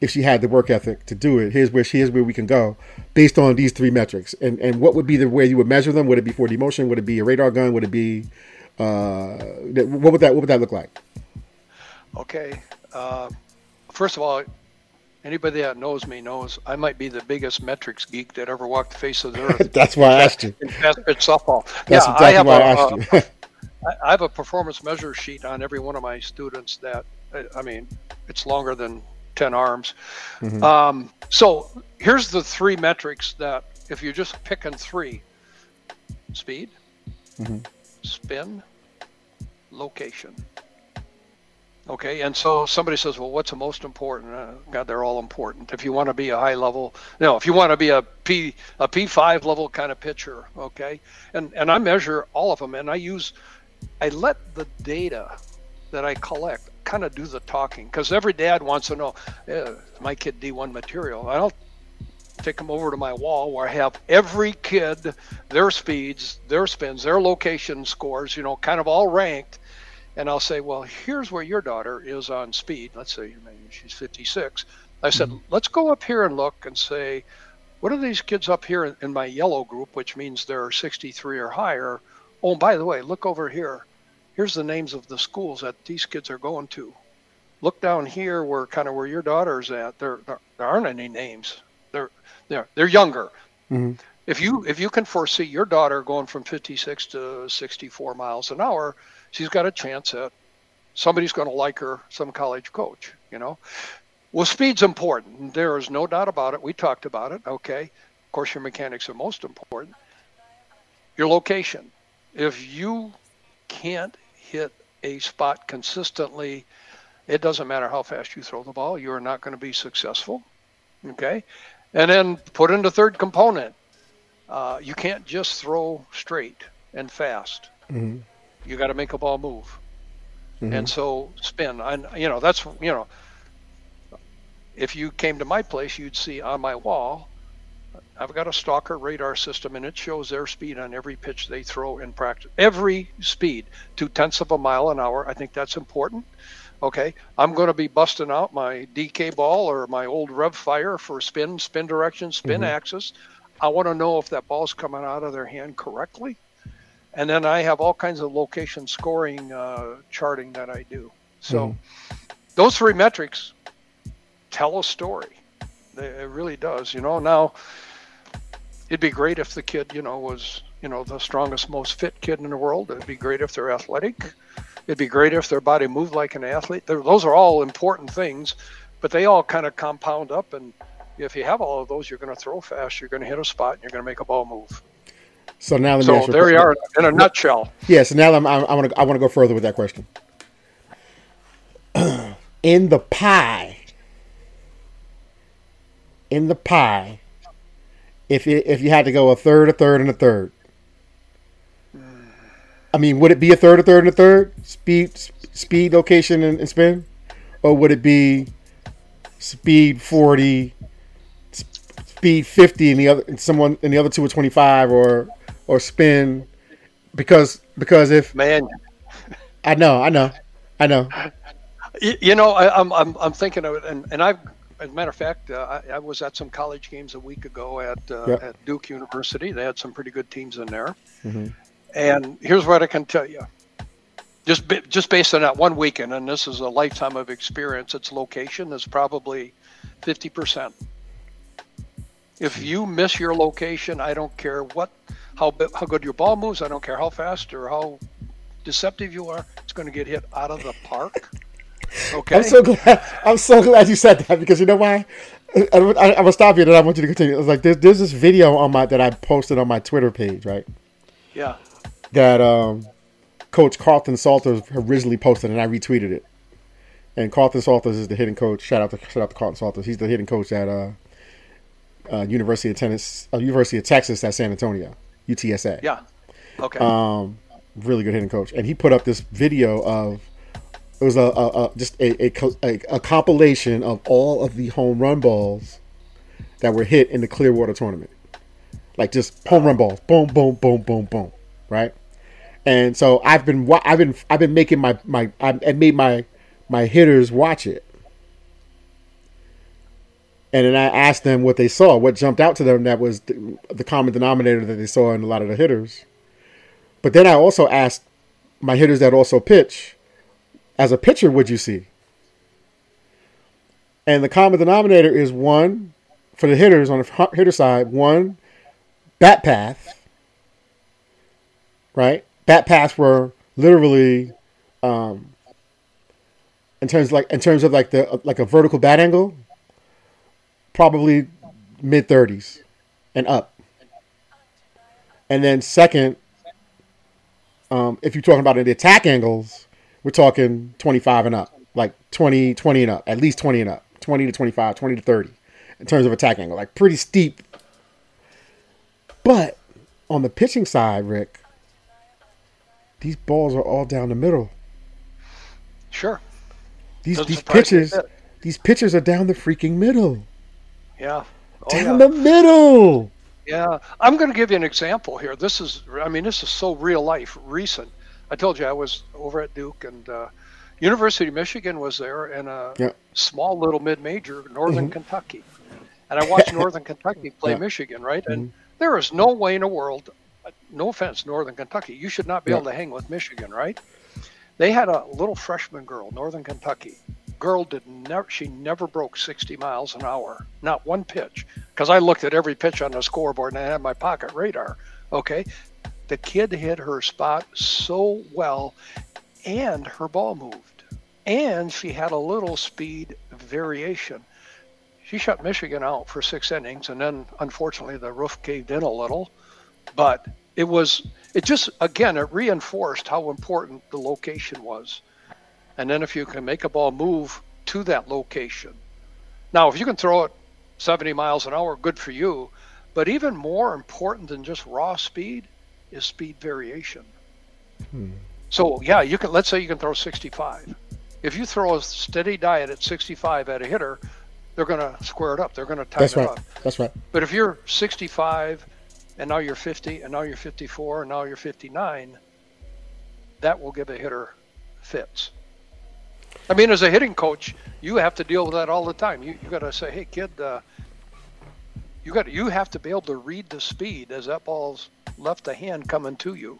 if she had the work ethic to do it. Here's where she is where we can go based on these three metrics. And and what would be the way you would measure them? Would it be 4D motion? Would it be a radar gun? Would it be uh, what would that what would that look like? Okay. Uh, first of all, anybody that knows me knows I might be the biggest metrics geek that ever walked the face of the earth. that's why I asked you. In fast pitch softball. That's yeah, exactly I have why a, I asked you. I have a performance measure sheet on every one of my students that, I mean, it's longer than 10 arms. Mm-hmm. Um, so here's the three metrics that, if you're just picking three speed, mm-hmm. spin, location. Okay, and so somebody says, "Well, what's the most important?" Uh, God, they're all important. If you want to be a high level, you know, if you want to be a P a P five level kind of pitcher, okay, and and I measure all of them, and I use, I let the data that I collect kind of do the talking, because every dad wants to know, eh, my kid D1 material. I'll take them over to my wall where I have every kid, their speeds, their spins, their location scores, you know, kind of all ranked and I'll say, well, here's where your daughter is on speed. Let's say maybe she's 56. I said, mm-hmm. let's go up here and look and say, what are these kids up here in, in my yellow group, which means they're 63 or higher? Oh, by the way, look over here. Here's the names of the schools that these kids are going to. Look down here where kind of where your daughter's at. There, there, there aren't any names. They're they're they're younger. Mm-hmm. If you if you can foresee your daughter going from 56 to 64 miles an hour, she's got a chance at somebody's going to like her, some college coach, you know. Well, speed's important. There is no doubt about it. We talked about it. Okay. Of course, your mechanics are most important. Your location. If you can't hit a spot consistently, it doesn't matter how fast you throw the ball, you are not going to be successful. Okay. And then put in the third component. Uh, you can't just throw straight and fast. Mm-hmm you got to make a ball move. Mm-hmm. And so spin. And you know that's you know, if you came to my place, you'd see on my wall, I've got a stalker radar system, and it shows their speed on every pitch they throw in practice. Every speed, two tenths of a mile an hour. I think that's important. Okay, I'm going to be busting out my DK ball or my old Rev Fire for spin, spin direction, spin mm-hmm. axis. I want to know if that ball's coming out of their hand correctly. And then I have all kinds of location scoring uh, charting that I do. So mm those three metrics tell a story. It really does. You know, now it'd be great if the kid, you know, was, you know, the strongest, most fit kid in the world. It'd be great if they're athletic. It'd be great if their body moved like an athlete. They're, those are all important things, but they all kind of compound up. And if you have all of those, you're going to throw fast, you're going to hit a spot, and you're going to make a ball move. So now let me so you there you are in a nutshell. Yeah. So now I'm, I'm, I want to I want to go further with that question. in the pie, in the pie, if it, if you had to go a third, a third, and a third, I mean, would it be a third, a third, and a third? Speed, speed, location, and, and spin, or would it be speed forty, speed fifty, and the other and someone and the other two are twenty five, or or spin because because if man, I know, I know, I know. You, you know, I, am I'm I'm thinking of it, and and I've as a matter of fact, uh, I, I, was at some college games a week ago at uh, yep. at Duke University. They had some pretty good teams in there, mm-hmm. and here's what I can tell you: just be, just based on that one weekend, and this is a lifetime of experience. Its location is probably fifty percent. If you miss your location, I don't care what how how good your ball moves. I don't care how fast or how deceptive you are. It's going to get hit out of the park. Okay. I'm so glad. I'm so glad you said that because you know why? I, I, I will stop you, and I want you to continue. It's like there's, there's this video on my that I posted on my Twitter page, right? Yeah. That um, Coach Carlton Salters originally posted, and I retweeted it. And Carlton Salters is the hitting coach. Shout out to shout out to Carlton Salters. He's the hitting coach at uh, uh, University of Tennis, uh, University of Texas at San Antonio, UTSA. Yeah. Okay. Um, really good hitting coach, and he put up this video of it was a, a, a just a, a, a compilation of all of the home run balls that were hit in the Clearwater tournament, like just home run balls, boom, boom, boom, boom, boom, right? And so I've been I've been I've been making my my I made my my hitters watch it. And then I asked them what they saw, what jumped out to them that was the, common denominator that they saw in a lot of the hitters. But then I also asked my hitters that also pitch, as a pitcher, would you see? And the common denominator is one for the hitters on the hitter side, one bat path, right? Bat paths were literally, um, in terms of like in terms of like the like a vertical bat angle, probably mid thirties and up. And then second, um, if you're talking about the attack angles, we're talking 25 and up, like 20, 20 and up, at least 20 and up, 20 to 25, 20 to 30 in terms of attack angle, like pretty steep. But on the pitching side, Rick, these balls are all down the middle. Sure. These Doesn't these pitches, these pitchers are down the freaking middle. Yeah. Oh, down yeah. the middle. Yeah, I'm going to give you an example here. This is, I mean, this is so real life, recent. I told you I was over at Duke, and uh, University of Michigan was there in a yeah. small little mid major, Northern mm-hmm. Kentucky. And I watched Northern Kentucky play yeah. Michigan, right? And mm-hmm. there is no way in the world, no offense, Northern Kentucky, you should not be yeah. able to hang with Michigan, right? They had a little freshman girl, Northern Kentucky. Girl did never, she never broke 60 miles an hour, not one pitch. Because I looked at every pitch on the scoreboard and I had my pocket radar. Okay, the kid hit her spot so well, and her ball moved, and she had a little speed variation. She shut Michigan out for six innings, and then unfortunately the roof caved in a little, but it was it just again it reinforced how important the location was, and then if you can make a ball move to that location, now if you can throw it 70 miles an hour, good for you. But even more important than just raw speed is speed variation. Hmm. So yeah, you can let's say you can throw 65. If you throw a steady diet at 65 at a hitter, they're going to square it up. They're going to tighten That's right. it up. That's right. But if you're 65 and now you're 50 and now you're 54 and now you're 59, that will give a hitter fits. I mean, as a hitting coach, you have to deal with that all the time. You you got to say, hey kid, uh, you got you have to be able to read the speed as that ball's left the hand coming to you.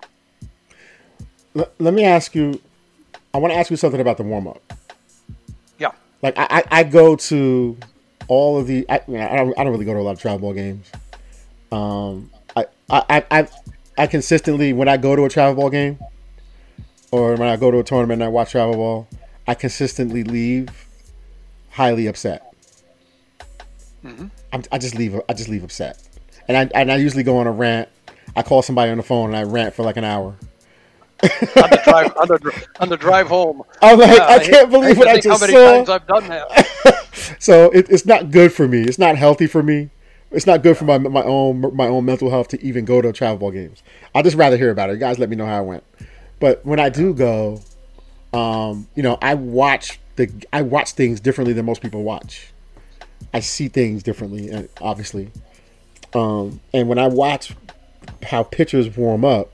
Let, let me ask you. I want to ask you something about the warm up. Yeah. Like I, I, I go to all of the. I, I, don't. I don't really go to a lot of travel ball games. Um. I, I, I, I consistently when I go to a travel ball game, or when I go to a tournament and I watch travel ball, I consistently leave highly upset. Mm-hmm. i just leave. I just leave upset, and I and I usually go on a rant I call somebody on the phone and I rant for like an hour. on, the drive, on, the, on the drive home. I'm like, yeah, I, I, can't believe I what I just how many saw. times I've done that. so it, it's not good for me. It's not healthy for me. It's not good for my my own my own mental health to even go to travel ball games. I'd just rather hear about it. You guys, let me know how it went. But when I do go, um, you know, I watch the I watch things differently than most people watch. I see things differently, uh, obviously. Um, and when I watch how pitchers warm up,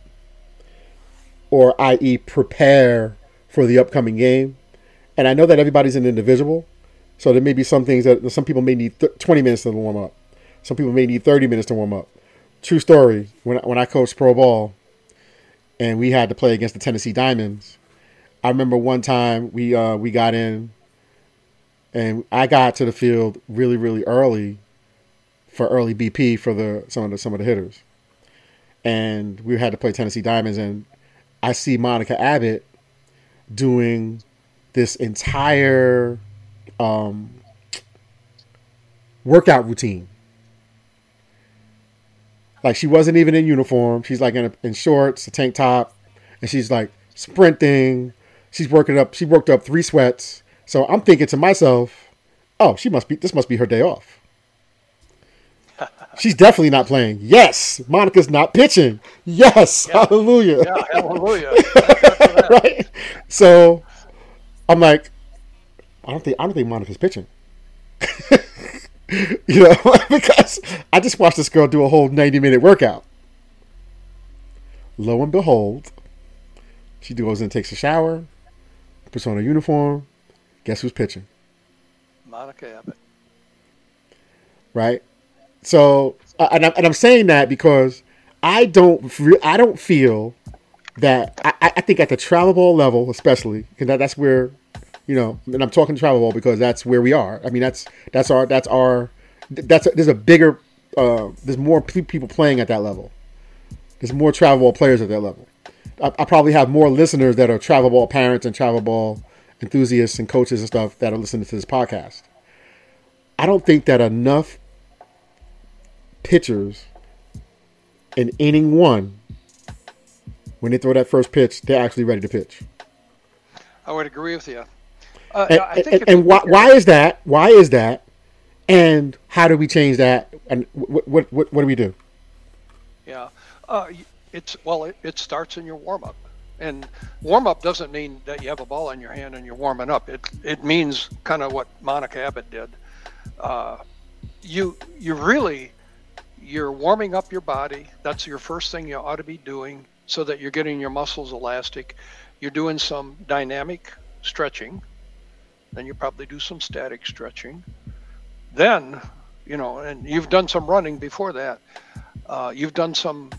or i.e., prepare for the upcoming game. And I know that everybody's an individual, so there may be some things that some people may need th- 20 minutes to warm up. Some people may need 30 minutes to warm up. True story. When when I coached pro ball, and we had to play against the Tennessee Diamonds, I remember one time we uh, we got in, and I got to the field really really early, for early BP for the some of the some of the hitters, and we had to play Tennessee Diamonds, and I see Monica Abbott doing this entire um, workout routine. Like she wasn't even in uniform. She's like in, a, in shorts, a tank top, and she's like sprinting. She's working up. She worked up three sweats. So I'm thinking to myself, "Oh, she must be. This must be her day off." She's definitely not playing. Yes, Monica's not pitching. Yes, yeah. hallelujah. Yeah, hallelujah. right. So I'm like, I don't think I don't think Monica's pitching. you know, because I just watched this girl do a whole 90 minute workout. Lo and behold, she goes and takes a shower, puts on a uniform. Guess who's pitching? Monica Abbott. Right. So, uh, and, I'm, and I'm saying that because I don't, I don't feel that I, I think at the travel ball level, especially because that, that's where you know, and I'm talking travel ball because that's where we are. I mean, that's that's our that's our that's there's a bigger uh, there's more people playing at that level. There's more travel ball players at that level. I, I, probably have more listeners that are travel ball parents and travel ball enthusiasts and coaches and stuff that are listening to this podcast. I don't think that enough pitchers in inning one, when they throw that first pitch, they're actually ready to pitch. I would agree with you. Uh, and, and, and why, why is that? Why is that? And how do we change that? And what what what, what do we do? Yeah, uh, it's well, it, it starts in your warm up, and warm up doesn't mean that you have a ball in your hand and you're warming up. It it means kind of what Monica Abbott did. Uh, you you really you're warming up your body. That's your first thing you ought to be doing, so that you're getting your muscles elastic. You're doing some dynamic stretching then you probably do some static stretching. Then, you know, and you've done some running before that. Uh, you've done some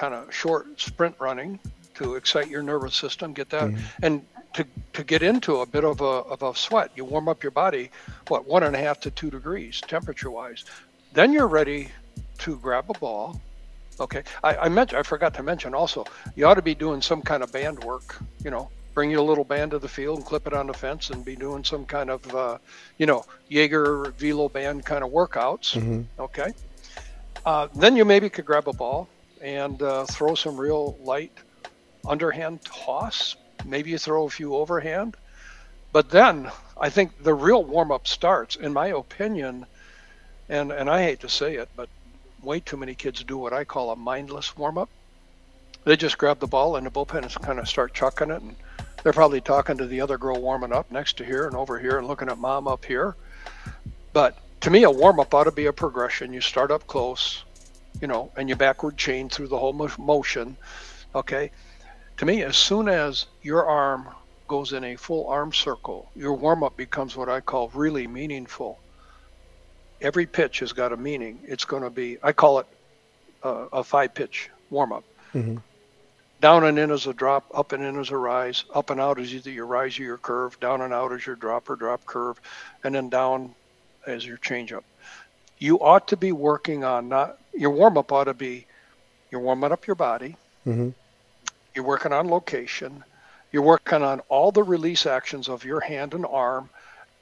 kind of short sprint running to excite your nervous system, get that, mm-hmm. and to to get into a bit of a of a sweat. You warm up your body, what one and a half to two degrees temperature wise. Then you're ready to grab a ball. Okay, I, I mentioned I forgot to mention also you ought to be doing some kind of band work. You know, bring your little band to the field and clip it on the fence and be doing some kind of, uh, you know, Jaeger velo band kind of workouts. Mm-hmm. Okay. Uh, then you maybe could grab a ball and uh, throw some real light underhand toss. Maybe you throw a few overhand. But then I think the real warm up starts, in my opinion, and, and I hate to say it, but way too many kids do what I call a mindless warm up. They just grab the ball in the bullpen and kind of start chucking it and they're probably talking to the other girl warming up next to here and over here and looking at mom up here. But to me, a warm up ought to be a progression. You start up close, you know, and you backward chain through the whole motion. Okay. To me, as soon as your arm goes in a full arm circle, your warm up becomes what I call really meaningful. Every pitch has got a meaning. It's going to be, I call it a, a five pitch warm up. Mm-hmm. Down and in is a drop, up and in is a rise. Up and out is either your rise or your curve. Down and out is your drop or drop curve, and then down is your changeup. You ought to be working on not your warm up ought to be you're warming up your body. Mm-hmm. You're working on location. You're working on all the release actions of your hand and arm,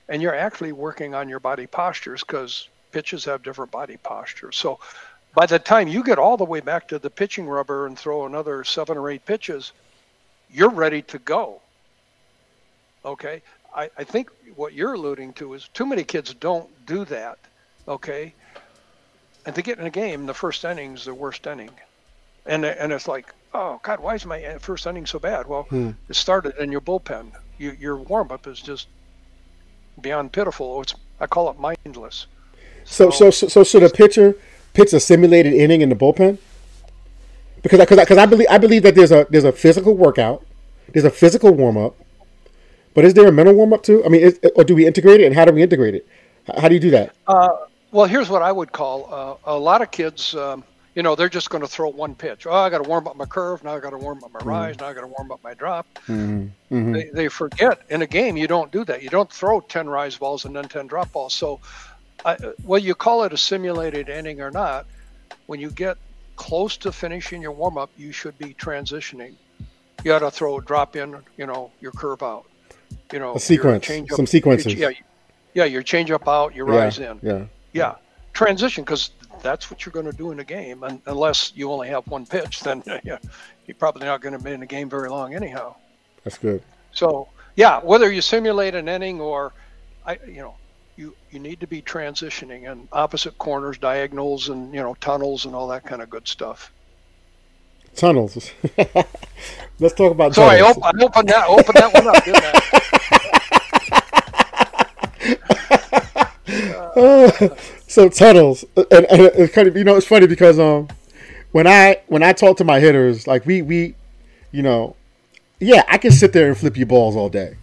and you're actually working on your body postures because pitches have different body postures. So by the time you get all the way back to the pitching rubber and throw another seven or eight pitches, you're ready to go. Okay. I, I think what you're alluding to is too many kids don't do that. Okay. And to get in a game, the first inning's the worst inning. And, and it's like, oh, God, why is my first inning so bad? Well, hmm. it started in your bullpen. You, your warm up is just beyond pitiful. It's, I call it mindless. So, so, so, so, so the pitcher pitch a simulated inning in the bullpen? Because because because I believe I believe that there's a there's a physical workout, there's a physical warm up, but is there a mental warm up too? I mean, is, or do we integrate it, and how do we integrate it? How do you do that? Uh, well, here's what I would call uh, a lot of kids. Um, you know, they're just going to throw one pitch. Oh, I got to warm up my curve. Now I got to warm up my Mm-hmm. rise. Now I got to warm up my drop. Mm-hmm. They, they forget in a game you don't do that. You don't throw 10 rise balls and then 10 drop balls. So, I, well, you call it a simulated inning or not, when you get close to finishing your warm up, you should be transitioning. You got to throw a drop in, you know, your curve out. You know, A sequence, some sequences. Yeah, yeah, your change up out, your rise in. Yeah. Yeah, transition because that's what you're going to do in a game. And unless you only have one pitch, then yeah, you're probably not going to be in the game very long anyhow. That's good. So yeah, whether you simulate an inning or, I you know, you you need to be transitioning and opposite corners, diagonals, and you know tunnels and all that kind of good stuff. Tunnels. Let's talk about So I, tunnels. op- I opened that opened that one up, didn't I? so tunnels, and, and it's kind of you know it's funny because um when I when I talk to my hitters like we we you know yeah I can sit there and flip you balls all day,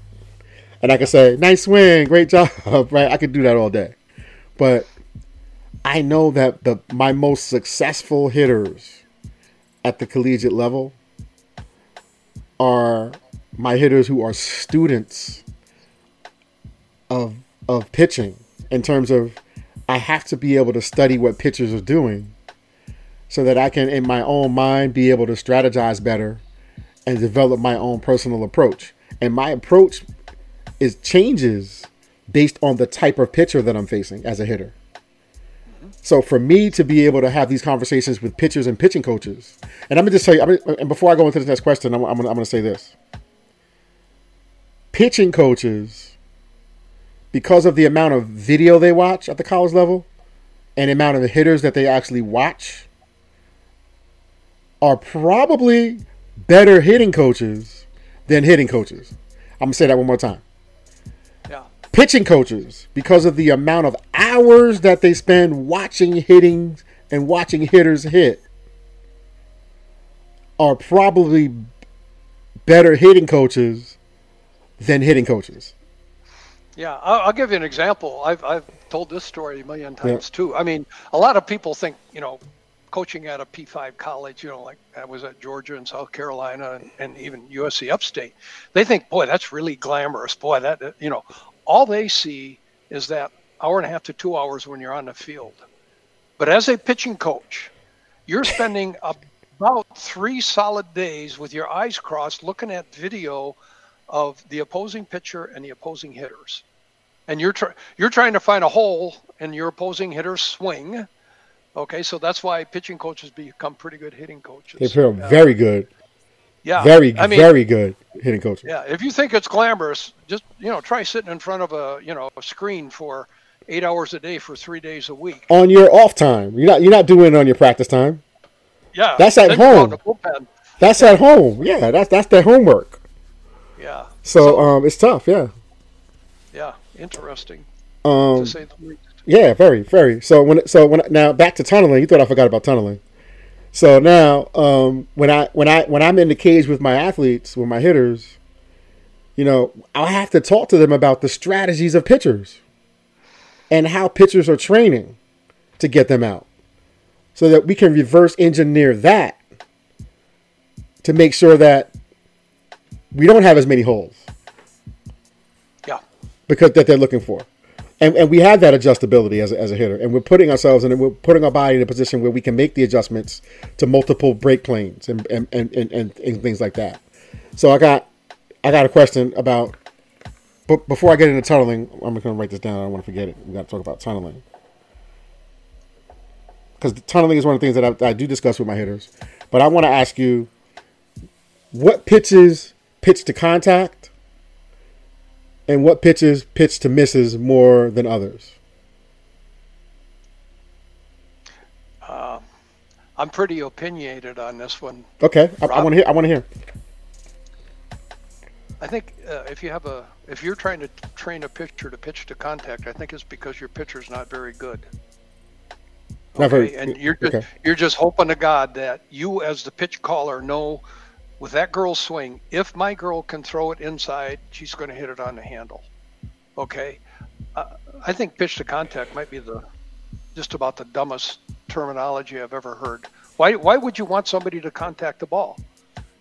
and I can say nice swing, great job, right? I could do that all day, but I know that the my most successful hitters at the collegiate level are my hitters who are students of of pitching in terms of I have to be able to study what pitchers are doing so that I can in my own mind be able to strategize better and develop my own personal approach. And my approach is changes based on the type of pitcher that I'm facing as a hitter. So for me to be able to have these conversations with pitchers and pitching coaches, and I'm gonna just tell you, I'm gonna, and before I go into the next question, I'm, I'm, gonna, I'm gonna say this: pitching coaches, because of the amount of video they watch at the college level, and the amount of hitters that they actually watch, are probably better hitting coaches than hitting coaches. I'm gonna say that one more time Yeah. pitching coaches because of the amount of hours that they spend watching hitting and watching hitters hit are probably better hitting coaches than hitting coaches. Yeah, I'll, I'll give you an example. I've, I've told this story a million times too. I mean, a lot of people think, you know, coaching at a P5 college, you know, like I was at Georgia and South Carolina and, and even USC Upstate, they think, boy, that's really glamorous. Boy, that- you know, all they see is that hour and a half to two hours when you're on the field. But as a pitching coach, you're spending about three solid days with your eyes crossed looking at video of the opposing pitcher and the opposing hitters. And you're try- you're trying to find a hole in your opposing hitter's swing. Okay, so that's why pitching coaches become pretty good hitting coaches. They feel Uh, very good, yeah, very, I mean, very good hitting coaches. yeah. If you think it's glamorous, just you know, try sitting in front of a you know a screen for eight hours a day for three days a week. On your off time, you're not you're not doing it on your practice time. Yeah, That's at home. out the bullpen. That's at home. Yeah, that's that's their homework. Yeah, So um, it's tough. Yeah. yeah, interesting Um, to say the least. Yeah, very, very. So when so when now back to tunneling, you thought I forgot about tunneling. So now, um, when I when I when I'm in the cage with my athletes, with my hitters, you know, I have to talk to them about the strategies of pitchers and how pitchers are training to get them out, so that we can reverse engineer that to make sure that we don't have as many holes Yeah, because that they're looking for. And, and we have that adjustability as a, as a hitter, and we're putting ourselves in, we're putting our body in a position where we can make the adjustments to multiple break planes and and, and, and, and, and things like that. So I got I got a question about, but before I get into tunneling, I'm going to write this down. I don't want to forget it. We got to talk about tunneling because tunneling is one of the things that I, that I do discuss with my hitters. But I want to ask you, what pitches pitch to contact and what pitches pitch to misses more than others? I'm pretty opinionated on this one. Okay, I, I want to hear. I want to hear. I think uh, if you have a if you're trying to train a pitcher to pitch to contact, I think it's because your pitcher's not very good. Not very- and you're just, okay. you're just hoping to God that you, as the pitch caller, know with that girl's swing, if my girl can throw it inside, she's going to hit it on the handle. Okay, uh, I think pitch to contact might be the just about the dumbest terminology I've ever heard. Why, why would you want somebody to contact the ball?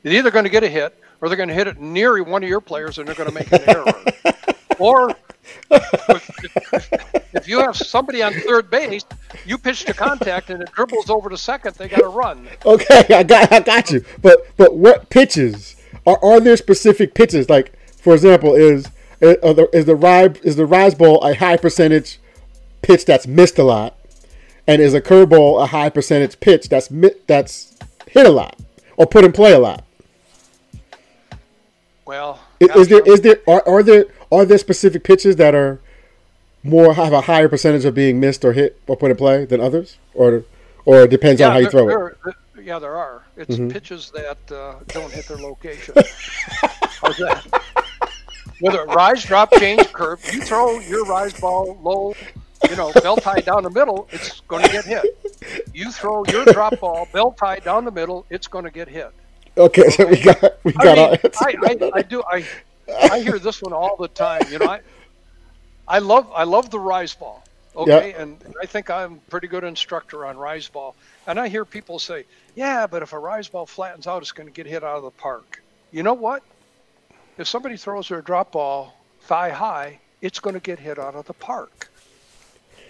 They're either going to get a hit or they're going to hit it near one of your players and they're going to make an error. or if, you have somebody on third base, you pitch to contact and it dribbles over to second, they got to run. Okay, I got I got you. But but what pitches are are there specific pitches? Like for example, is is the rise is the rise ball a high percentage pitch that's missed a lot, and is a curveball a high percentage pitch that's that's hit a lot or put in play a lot? Well, is, is there is there are, are there are there specific pitches that are more have a higher percentage of being missed or hit or put in play than others, or or it depends yeah, on how you throw it? yeah, there are. It's mm-hmm. pitches that uh, don't hit their location. How's that? Whether rise, drop, change, curve, you throw your rise ball low, you know, belt high down the middle, it's going to get hit. You throw your drop ball belt high down the middle, it's going to get hit. Okay, so we got we got. I, mean, I, I, I do I I hear this one all the time. You know, I I love I love the rise ball. Okay, yep. and I think I'm a pretty good instructor on rise ball. And I hear people say, "Yeah, but if a rise ball flattens out, it's going to get hit out of the park." You know what? If somebody throws their drop ball thigh high, it's going to get hit out of the park.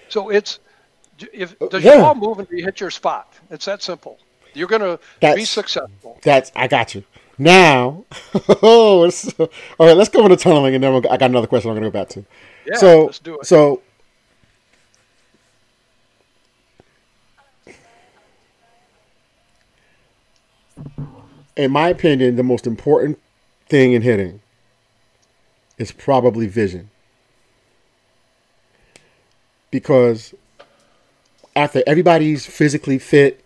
So it's if uh, does yeah. your ball move and you hit your spot? It's that simple. You're going to be successful. That's I got you. Now, oh, all right. Let's go into tunneling, and then we'll, I got another question I'm going to go back to. Yeah, so, let's do it. So, in my opinion, the most important thing in hitting is probably vision, because after everybody's physically fit,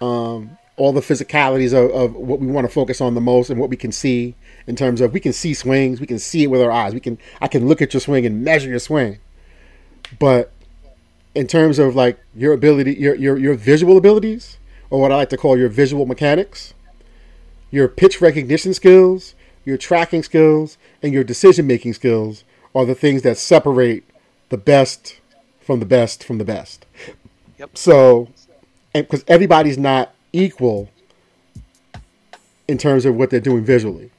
um, all the physicalities of, of what we want to focus on the most and what we can see in terms of we can see swings, we can see it with our eyes. We can I can look at your swing and measure your swing. But in terms of like your ability, your your your visual abilities, or what I like to call your visual mechanics, your pitch recognition skills, your tracking skills, and your decision making skills are the things that separate the best from the best from the best. Yep. So, because everybody's not equal in terms of what they're doing visually.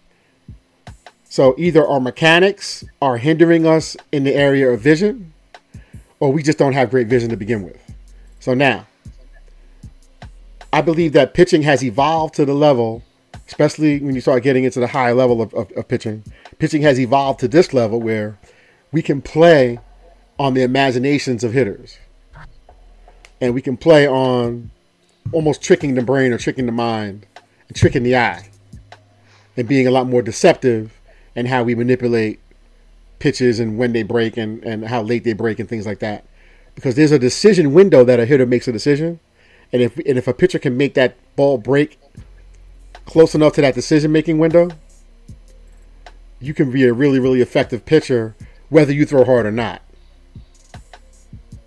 So either our mechanics are hindering us in the area of vision, or we just don't have great vision to begin with. So now, I believe that pitching has evolved to the level, especially when you start getting into the high level of, of, of pitching. Pitching has evolved to this level where we can play on the imaginations of hitters. And we can play on almost tricking the brain or tricking the mind and tricking the eye and being a lot more deceptive in how we manipulate pitches and when they break and, and how late they break and things like that. Because there's a decision window that a hitter makes a decision. And if and if a pitcher can make that ball break close enough to that decision making window, you can be a really, really effective pitcher whether you throw hard or not.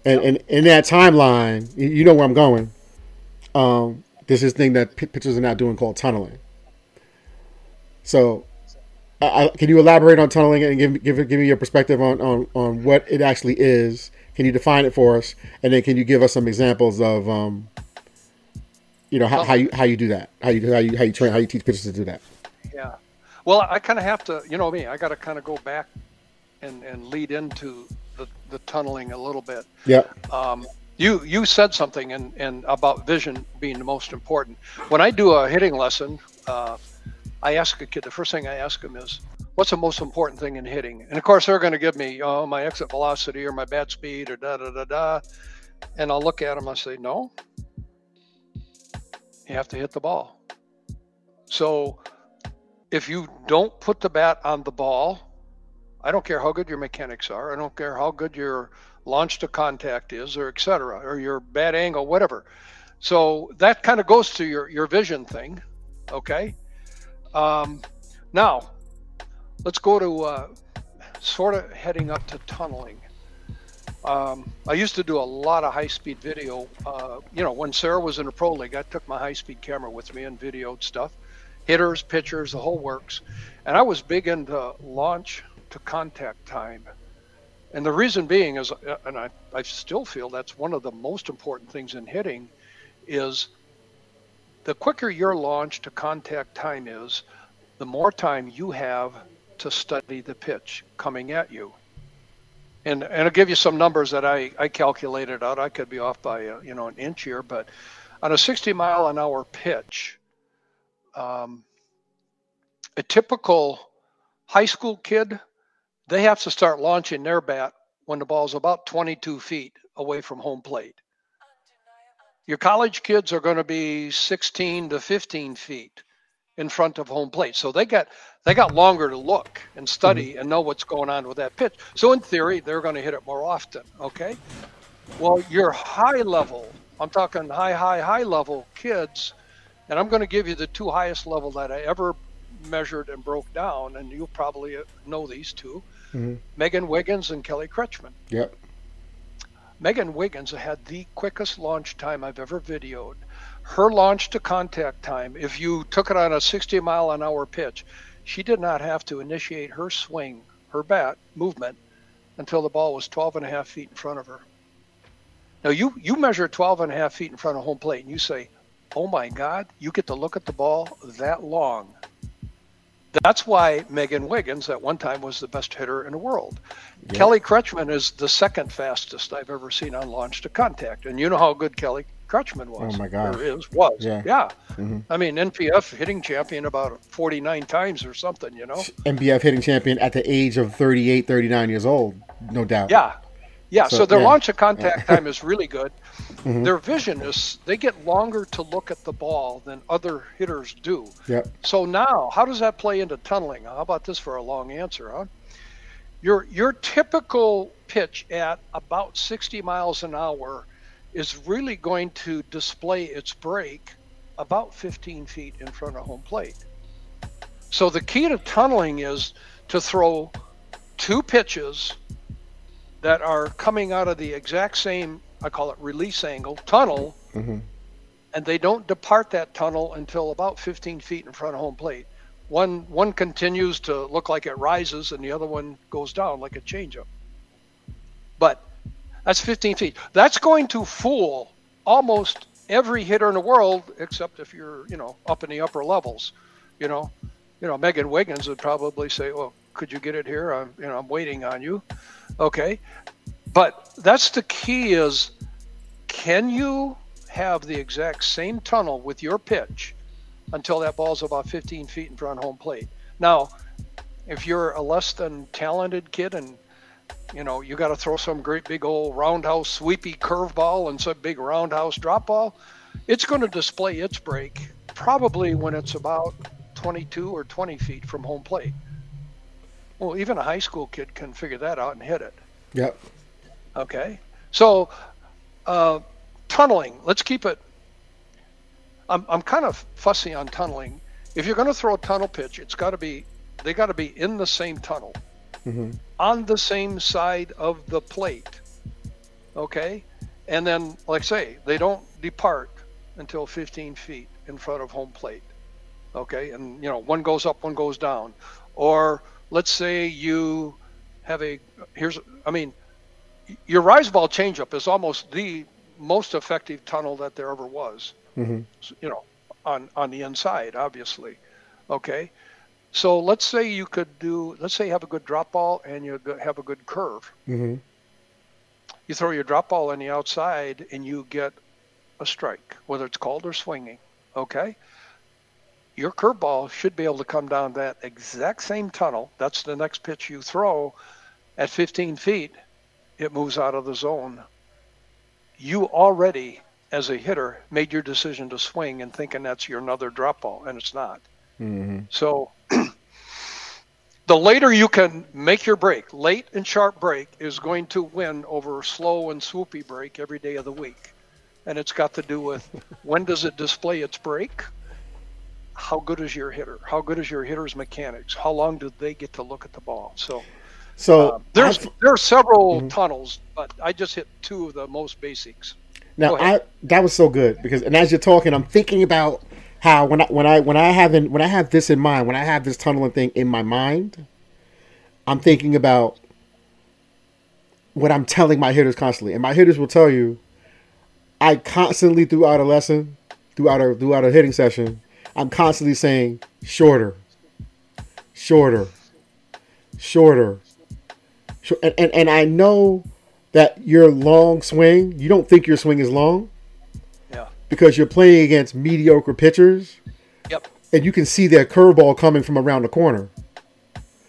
And, and in that timeline, you know where I'm going um, there's this thing that pitchers are now doing called tunneling. So, I, can you elaborate on tunneling and give give give me your perspective on, on on what it actually is? Can you define it for us, and then can you give us some examples of, um, you know, how, how you how you do that, how you how you how you train how you teach pitchers to do that? Yeah, well, I kind of have to, you know me, I got to kind of go back and and lead into the the tunneling a little bit. Yeah. Um, you you said something and and about vision being the most important. When I do a hitting lesson, uh, I ask a kid. The first thing I ask them is, "What's the most important thing in hitting?" And of course, they're going to give me, oh, my exit velocity or my bat speed or da da da da. And I'll look at them. I say, "No, you have to hit the ball." So if you don't put the bat on the ball, I don't care how good your mechanics are. I don't care how good your launch to contact is, or etc., or your bat angle, whatever. So that kind of goes to your your vision thing. Okay. Um, now, let's go to uh, sort of heading up to tunneling. Um, I used to do a lot of high-speed video. Uh, you know, when Sarah was in the pro league, I took my high-speed camera with me and videoed stuff, hitters, pitchers, the whole works. And I was big into launch to contact time. And the reason being is, uh, and I, I still feel that's one of the most important things in hitting, is the quicker your launch to contact time is, the more time you have to study the pitch coming at you. And, and I'll give you some numbers that I, I calculated out. I could be off by a, you know an inch here, but on a 60 mile an hour pitch, um, a typical high school kid, they have to start launching their bat when the ball's about 22 feet away from home plate. Your college kids are going to be 16 to 15 feet in front of home plate. So they got they got longer to look and study mm-hmm. and know what's going on with that pitch. So in theory, they're going to hit it more often. Okay. Well, your high level, I'm talking high, high, high level kids, and I'm going to give you the two highest level that I ever measured and broke down, and you'll probably know these 2 mm-hmm. Megan Wiggins and Kelly Kretschman. Yep. Megan Wiggins had the quickest launch time I've ever videoed her launch to contact time, if you took it on a 60 mile an hour pitch, she did not have to initiate her swing, her bat movement, until the ball was 12 and a half feet in front of her. Now you you measure 12 and a half feet in front of home plate and you say, "Oh my God, you get to look at the ball that long." That's why Megan Wiggins at one time was the best hitter in the world. Yep. Kelly Kretschman is the second fastest I've ever seen on launch to contact, and you know how good Kelly Kretschman was. Oh my God! Is was. Yeah. yeah. Mm-hmm. I mean, NPF hitting champion about 49 times or something. You know. NPF hitting champion at the age of 38, 39 years old, no doubt. Yeah. Yeah. So, so their yeah. launch of contact time is really good. Mm-hmm. Their vision is they get longer to look at the ball than other hitters do. Yep. So now, how does that play into tunneling? How about this for a long answer, huh? Your your typical pitch at about 60 miles an hour is really going to display its break about 15 feet in front of home plate. So the key to tunneling is to throw two pitches that are coming out of the exact same, I call it release angle, tunnel, mm-hmm. and they don't depart that tunnel until about 15 feet in front of home plate. One one continues to look like it rises, and the other one goes down like a changeup. But that's 15 feet. That's going to fool almost every hitter in the world, except if you're, you know, up in the upper levels. You know, you know, Megan Wiggins would probably say, "Well, could you get it here? I'm, you know, I'm waiting on you." Okay, but that's the key: is can you have the exact same tunnel with your pitch until that ball's about 15 feet in front of home plate? Now, if you're a less than talented kid and you know, you got to throw some great big old roundhouse sweepy curveball and some big roundhouse drop ball. It's going to display its break probably when it's about 22 or 20 feet from home plate. Well, even a high school kid can figure that out and hit it. Yep. Okay. So, uh, tunneling. Let's keep it. I'm I'm kind of fussy on tunneling. If you're going to throw a tunnel pitch, it's got to be they got to be in the same tunnel mm-hmm. on the same side of the plate. Okay? And then, like I say, they don't depart until 15 feet in front of home plate. Okay? And, you know, one goes up, one goes down. Or let's say you have a, here's, I mean, your rise ball changeup is almost the most effective tunnel that there ever was. Mm-hmm. You know, on on the inside, obviously. Okay, so let's say you could do, let's say you have a good drop ball and you have a good curve. Mm-hmm. You throw your drop ball on the outside and you get a strike, whether it's called or swinging. Okay? Your curveball should be able to come down that exact same tunnel. That's the next pitch you throw at 15 feet. It moves out of the zone. You already, as a hitter, made your decision to swing and thinking that's your another drop ball, and it's not. Mm-hmm. So the later you can make your break, late and sharp break is going to win over slow and swoopy break every day of the week. And it's got to do with when does it display its break? How good is your hitter? How good is your hitter's mechanics? How long do they get to look at the ball? So, so uh, there's there are several mm-hmm. tunnels, but I just hit two of the most basics. Now, I that was so good because, and as you're talking, I'm thinking about how when I when I when I have in, when I have this in mind, when I have this tunneling thing in my mind, I'm thinking about what I'm telling my hitters constantly, and my hitters will tell you, I constantly throughout a lesson throughout a throughout a hitting session, I'm constantly saying shorter, shorter, shorter, and, and and I know that your long swing, you don't think your swing is long. Yeah. Because you're playing against mediocre pitchers. Yep. And you can see their curveball coming from around the corner.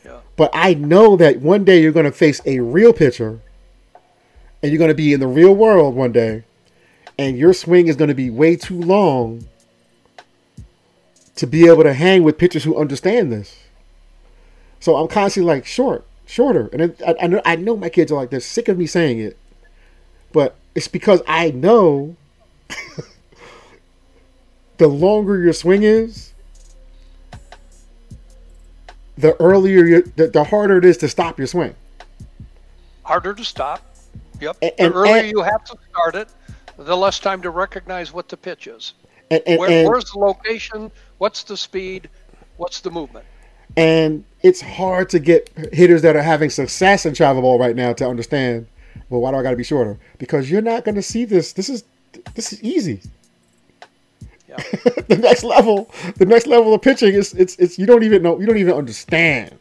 Yeah. But I know that one day you're going to face a real pitcher and you're going to be in the real world one day and your swing is going to be way too long to be able to hang with pitchers who understand this. So I'm constantly like short, shorter, and it, I, I, know I know my kids are like they're sick of me saying it, but it's because I know the longer your swing is, the earlier you, the, the harder it is to stop your swing. Harder to stop. Yep. And- the and- earlier and- you have to start it, the less time to recognize what the pitch is. Where, and- where's the location? What's the speed? What's the movement? And it's hard to get hitters that are having success in travel ball right now to understand. Well, why do I got to be shorter? Because you're not going to see this. This is this is easy. Yeah. the next level, the next level of pitching is it's it's you don't even know you don't even understand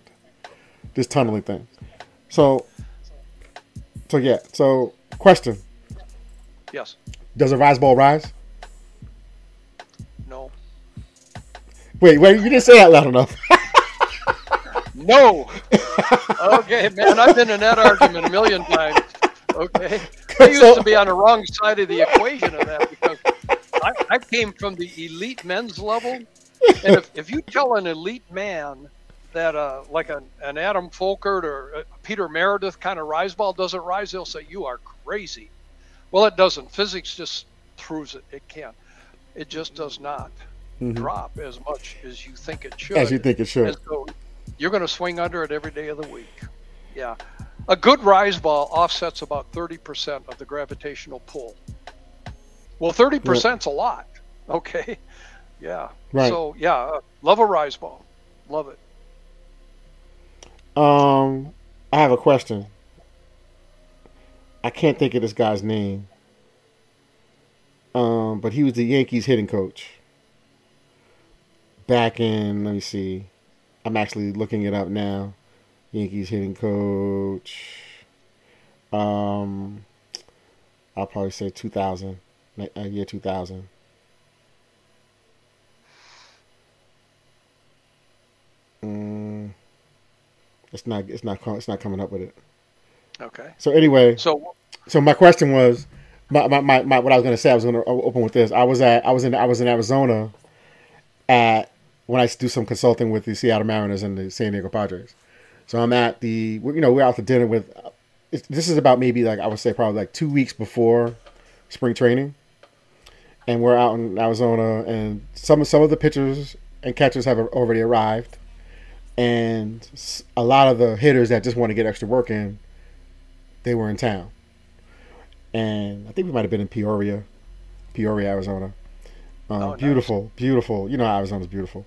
this tunneling thing. So, so yeah. So question: yes. Does a rise ball rise? Wait, wait. You didn't say that loud enough. No. okay, man, I've been in that argument a million times. Okay. I used to be on the wrong side of the equation of that because I, I came from the elite men's level. And if, if you tell an elite man that, uh, like an, an Adam Folkard or uh Peter Meredith kind of rise ball doesn't rise, they'll say, You are crazy. Well, it doesn't. Physics just proves it. It can't. It just does not drop as much as you think it should. Mm-hmm. As you think it should. So you're going to swing under it every day of the week. Yeah. A good rise ball offsets about 30% of the gravitational pull. Well, 30% is a lot. Okay. Yeah. Right. So, yeah, uh, love a rise ball. Love it. Um, I have a question. I can't think of this guy's name. Um, but he was the Yankees hitting coach. Back in, let me see. I'm actually looking it up now. Yankees hitting coach. Um, I'll probably say 2000, like, uh, year 2000. Mm, it's not. It's not. It's not coming up with it. Okay. So anyway, So, so my question was, my, my, my, my what I was going to say. I was going to open with this. I was at. I was in. I was in Arizona, at when I do some consulting with the Seattle Mariners and the San Diego Padres. So I'm at the. You know, we're out to dinner with. This is about maybe like I would say probably like two weeks before spring training, and we're out in Arizona, and some some of the pitchers and catchers have already arrived, and a lot of the hitters that just want to get extra work in, they were in town, and I think we might have been in Peoria, Peoria, Arizona. Um, Oh, nice. beautiful, beautiful. You know, Arizona's beautiful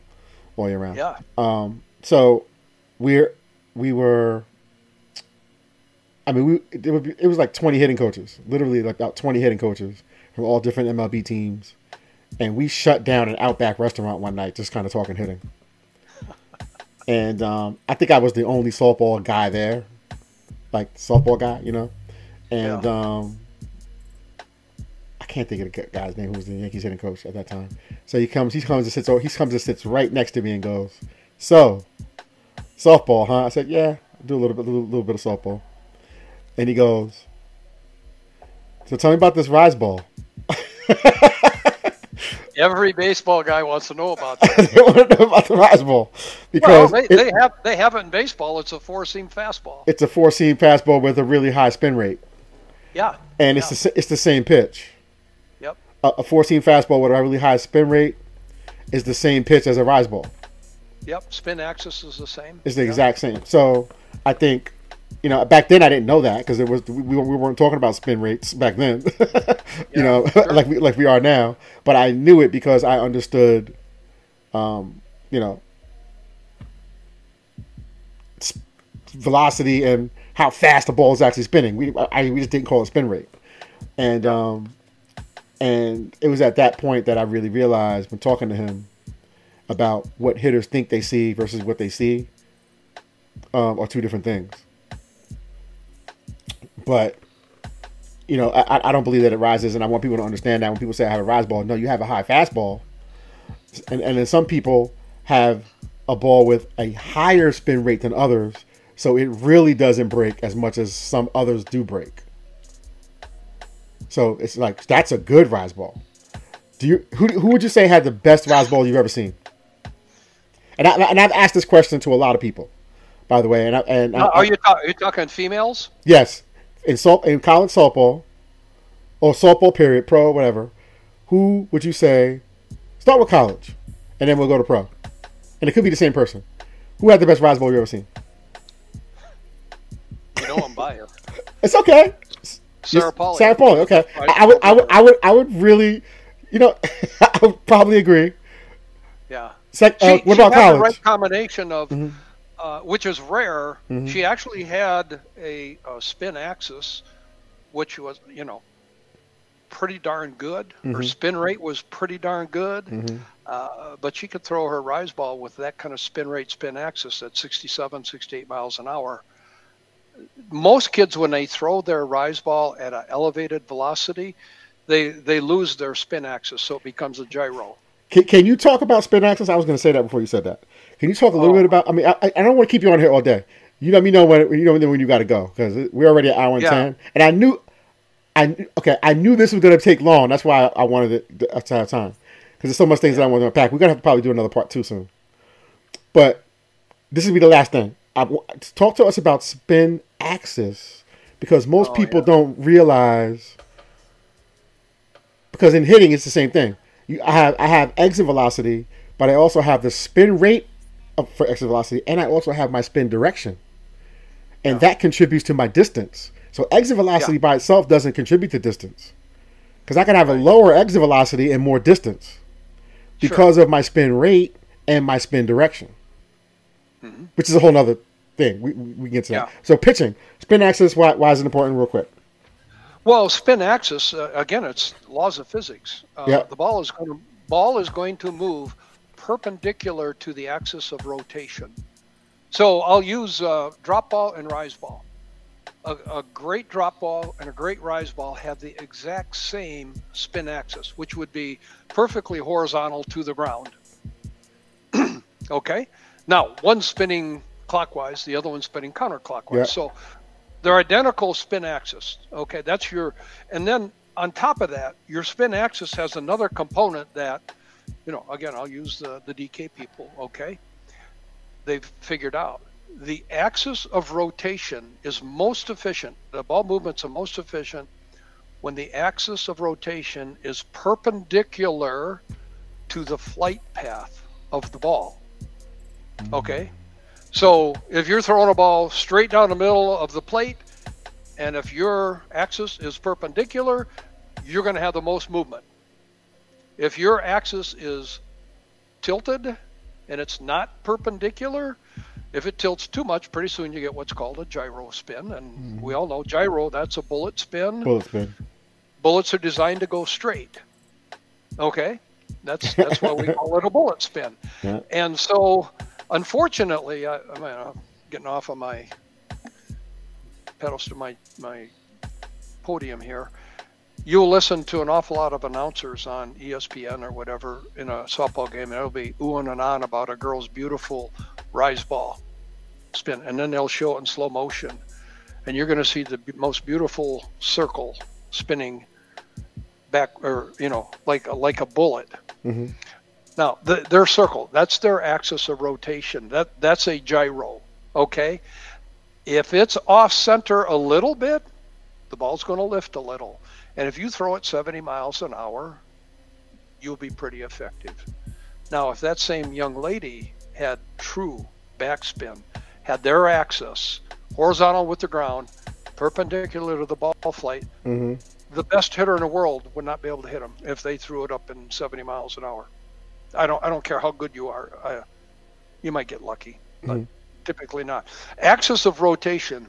all year round. yeah. Um, so we're we were. I mean, we it, would be, it was like twenty hitting coaches, literally like about twenty hitting coaches from all different MLB teams, and we shut down an Outback restaurant one night, just kind of talking hitting. And um, I think I was the only softball guy there, like softball guy, you know. And um, I can't think of the guy's name who was the Yankees hitting coach at that time. So he comes, he comes and sits, he comes and sits right next to me and goes, "So, softball, huh?" I said, "Yeah, I do a little bit, little, little bit of softball." And he goes, "So tell me about this rise ball." Every baseball guy wants to know about that. they want to know about the rise ball well, because they, it- they have they have it in baseball. It's a four seam fastball. it's a four seam fastball with a really high spin rate, Yeah. and it's the, it's the same pitch. Yep. A, four seam fastball with a really high spin rate is the same pitch as a rise ball. Yep. Spin axis is the same. It's the Yeah. exact same. So I think, you know, back then I didn't know that because it was we, we we weren't talking about spin rates back then, you know, sure. like we like we are now. But I knew it because I understood, um, you know, velocity and how fast the ball is actually spinning. We I, we just didn't call it spin rate, and um, and it was at that point that I really realized when talking to him about what hitters think they see versus what they see um, are two different things. But you know, I, I don't believe that it rises, and I want people to understand that when people say I have a rise ball, no, you have a high fastball, and and then some people have a ball with a higher spin rate than others, so it really doesn't break as much as some others do break. So it's like that's a good rise ball. Do you who who would you say had the best rise ball you've ever seen? And I, and I've asked this question to a lot of people, by the way. And I, and are I, you talk, are you talking females? Yes, in salt in college softball, or softball period, pro whatever. Who would you say? Start with college, and then we'll go to pro, and it could be the same person. Who had the best rise ball you ever seen? You know I'm biased. it's okay. Sarah Pauly. Sarah. Okay, I, I, would, I would, I would, I would really, you know, I would probably agree. Yeah. Uh, what about college? The right combination of, mm-hmm. uh, which is rare. Mm-hmm. She actually had a, a, spin axis, which was, you know, pretty darn good. Mm-hmm. Her spin rate was pretty darn good. Mm-hmm. Uh, but she could throw her rise ball with that kind of spin rate, spin axis at 67, 68 miles an hour most kids when they throw their rise ball at an elevated velocity, they they lose their spin axis, so it becomes a gyro. Can, can you talk about spin axis? I was going to say that before you said that. Can you talk a little oh. bit about? I mean, I, I don't want to keep you on here all day. You let me know when you know when you got to go because we're already at hour and yeah. ten, and I knew, I okay, I knew this was going to take long. That's why I, wanted it to have time because there's so much things yeah. that I want to unpack. We're gonna have to probably do another part too soon, but this will be the last thing. I, talk to us about spin axis because most oh, people yeah. don't realize because in hitting it's the same thing. You, I have I have exit velocity, but I also have the spin rate of, for exit velocity, and I also have my spin direction, and yeah. that contributes to my distance. So exit velocity yeah. by itself doesn't contribute to distance because I can have a lower exit velocity and more distance because sure. of my spin rate and my spin direction mm-hmm. which is a whole other thing. We, we get to yeah. that. So pitching, spin axis, why, why is it important? Real quick. Well, spin axis uh, again, it's laws of physics. Uh, yeah. The ball is going to ball is going to move perpendicular to the axis of rotation. So I'll use uh, drop ball and rise ball. A, a, great drop ball and a great rise ball have the exact same spin axis, which would be perfectly horizontal to the ground. okay? Now, one's spinning clockwise, the other one's spinning counterclockwise. Yeah. So they're identical spin axis. Okay, that's your, and then on top of that, your spin axis has another component that, you know, again, I'll use the, the DK people, okay? They've figured out the axis of rotation is most efficient. The ball movements are most efficient when the axis of rotation is perpendicular to the flight path of the ball. Okay. So if you're throwing a ball straight down the middle of the plate, and if your axis is perpendicular, you're going to have the most movement. If your axis is tilted and it's not perpendicular, if it tilts too much, pretty soon you get what's called a gyro spin. And mm-hmm. we all know gyro, that's a bullet spin. Bullet spin. Bullets are designed to go straight. Okay? That's that's why we call it a bullet spin. Yeah. And so Unfortunately, I, I mean, I'm getting off of my pedals to my my podium here. You'll listen to an awful lot of announcers on ESPN or whatever in a softball game, and it'll be oohing and on about a girl's beautiful rise ball spin, and then they'll show it in slow motion, and you're going to see the most beautiful circle spinning back, or you know, like like a bullet. Mm-hmm. Now, the, their circle, that's their axis of rotation. That that's a gyro, okay? If it's off center a little bit, the ball's going to lift a little. And if you throw it 70 miles an hour, you'll be pretty effective. Now, if that same young lady had true backspin, had their axis horizontal with the ground, perpendicular to the ball flight, mm-hmm. the best hitter in the world would not be able to hit them if they threw it up in 70 miles an hour. I don't I don't care how good you are. I, you might get lucky, but mm-hmm. typically not. Axis of rotation,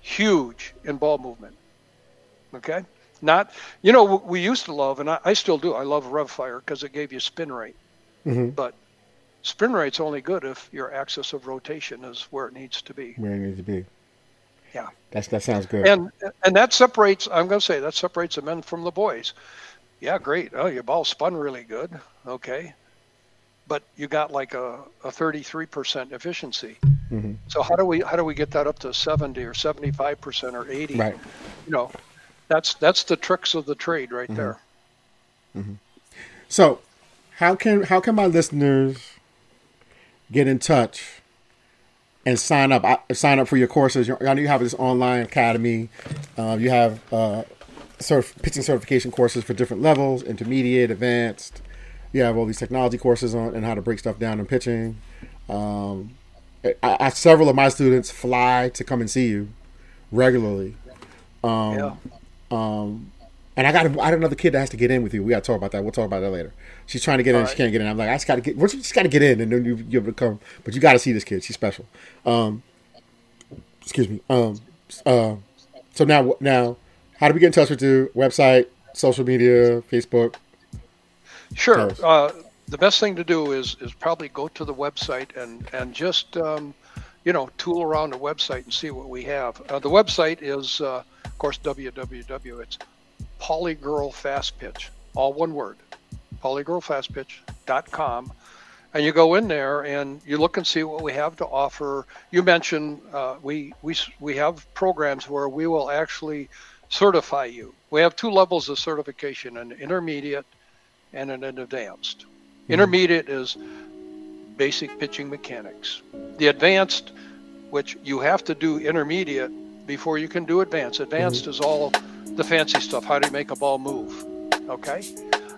huge in ball movement. Okay, Not, you know, we used to love, and I, I still do. I love RevFire because it gave you spin rate. Mm-hmm. But spin rate's only good if your axis of rotation is where it needs to be. Where it needs to be. Yeah. That's that sounds good. And and that separates. I'm going to say that separates the men from the boys. Yeah, great. Oh, your ball spun really good. Okay, but you got like a, a 33% efficiency. Mm-hmm. So how do we how do we get that up to 70 or 75% or 80? Right. You know, that's that's the tricks of the trade right Mm-hmm. there. So, how can how can my listeners get in touch and sign up? I, sign up for your courses. You- I know you have this online academy. Uh, you have uh, certif- pitching certification courses for different levels, intermediate, advanced. You have all these technology courses on and how to break stuff down in pitching. Um, I, I, several of my students fly to come and see you regularly. Um, yeah. um, and I got I got another kid that has to get in with you. We got to talk about that. We'll talk about that later. She's trying to get in, All she can't get in. I'm like, I just got to get. Well, just got to get in, and then you you able to come. But you got to see this kid. She's special. Um, excuse me. Um, uh, so now now, how do we get in touch with you? Website, social media, Facebook. Sure. Uh, the best thing to do is is probably go to the website and and just um, you know tool around the website and see what we have. Uh, the website is uh, of course www. It's PaulyGirl Fast Pitch, all one word, paulygirlfastpitch.com. And you go in there and you look and see what we have to offer. You mentioned uh, we we we have programs where we will actually certify you. We have two levels of certification: an intermediate and an advanced. Intermediate is basic pitching mechanics. The advanced, which you have to do intermediate before you can do advanced. Advanced is all the fancy stuff. How do you make a ball move? Okay.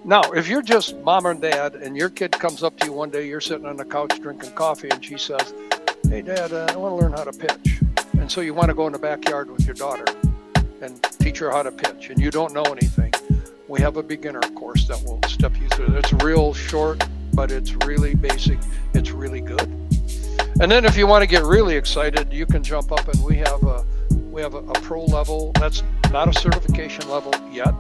Now, if you're just mom and dad, and your kid comes up to you one day, you're sitting on the couch drinking coffee, and she says, "Hey, Dad, uh, I want to learn how to pitch," and so you want to go in the backyard with your daughter and teach her how to pitch, and you don't know anything. We have a beginner course that will step you through. It's real short, but it's really basic. It's really good. And then if you want to get really excited, you can jump up and we have a we have a, a pro level. That's not a certification level yet,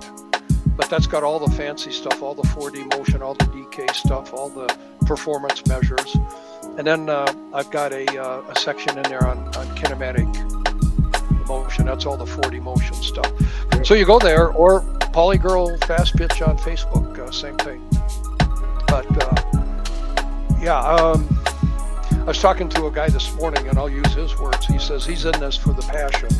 but that's got all the fancy stuff, all the 4D motion, all the DK stuff, all the performance measures. And then uh, I've got a, uh, a section in there on, on kinematic motion. That's all the 4D motion stuff. So you go there, or PaulyGirl Fast Pitch on Facebook, uh, same thing. But uh, yeah, um, I was talking to a guy this morning, and I'll use his words. He says he's in this for the passion,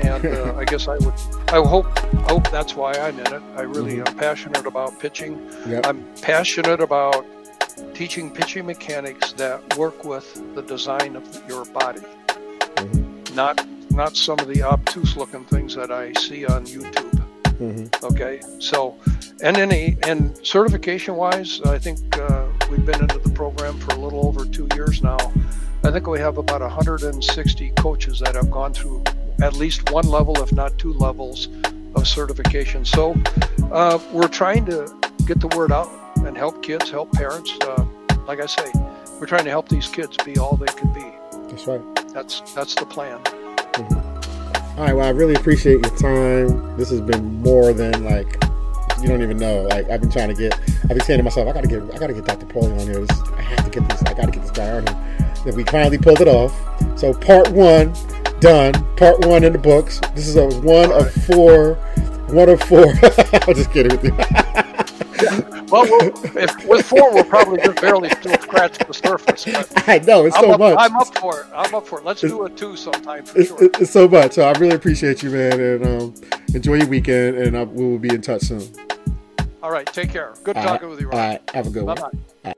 and uh, I guess I would, I hope, hope that's why I'm in it. I really am passionate about pitching. Yep. I'm passionate about teaching pitching mechanics that work with the design of your body, Mhm. not not some of the obtuse looking things that I see on YouTube. Mhm. Okay, so and any and certification wise, I think uh, we've been into the program for a little over two years now. I think we have about 160 coaches that have gone through at least one level, if not two levels, of certification. So uh, we're trying to get the word out and help kids, help parents. Uh, like I say, we're trying to help these kids be all they can be. That's right. That's that's the plan. All right. Well, I really appreciate your time. This has been more than like you don't even know. Like I've been trying to get. I've been saying to myself, I gotta get. I gotta get Dr. Pauly on here. I have to get this. I gotta get this guy on here. Then we finally pulled it off. So part one done. Part one in the books. This is a one of four. One of four. I'm just kidding with you. Well, if with four, we'll probably just barely still scratch the surface. I know it's I'm, so up, much. I'm up for it. I'm up for it. Let's do a two sometime for It's, sure. it's so much. So I really appreciate you, man, and um, enjoy your weekend. And I, we will be in touch soon. All right. Take care. Good All right. talking with you, All Ron. right. Have a good Bye one. bye.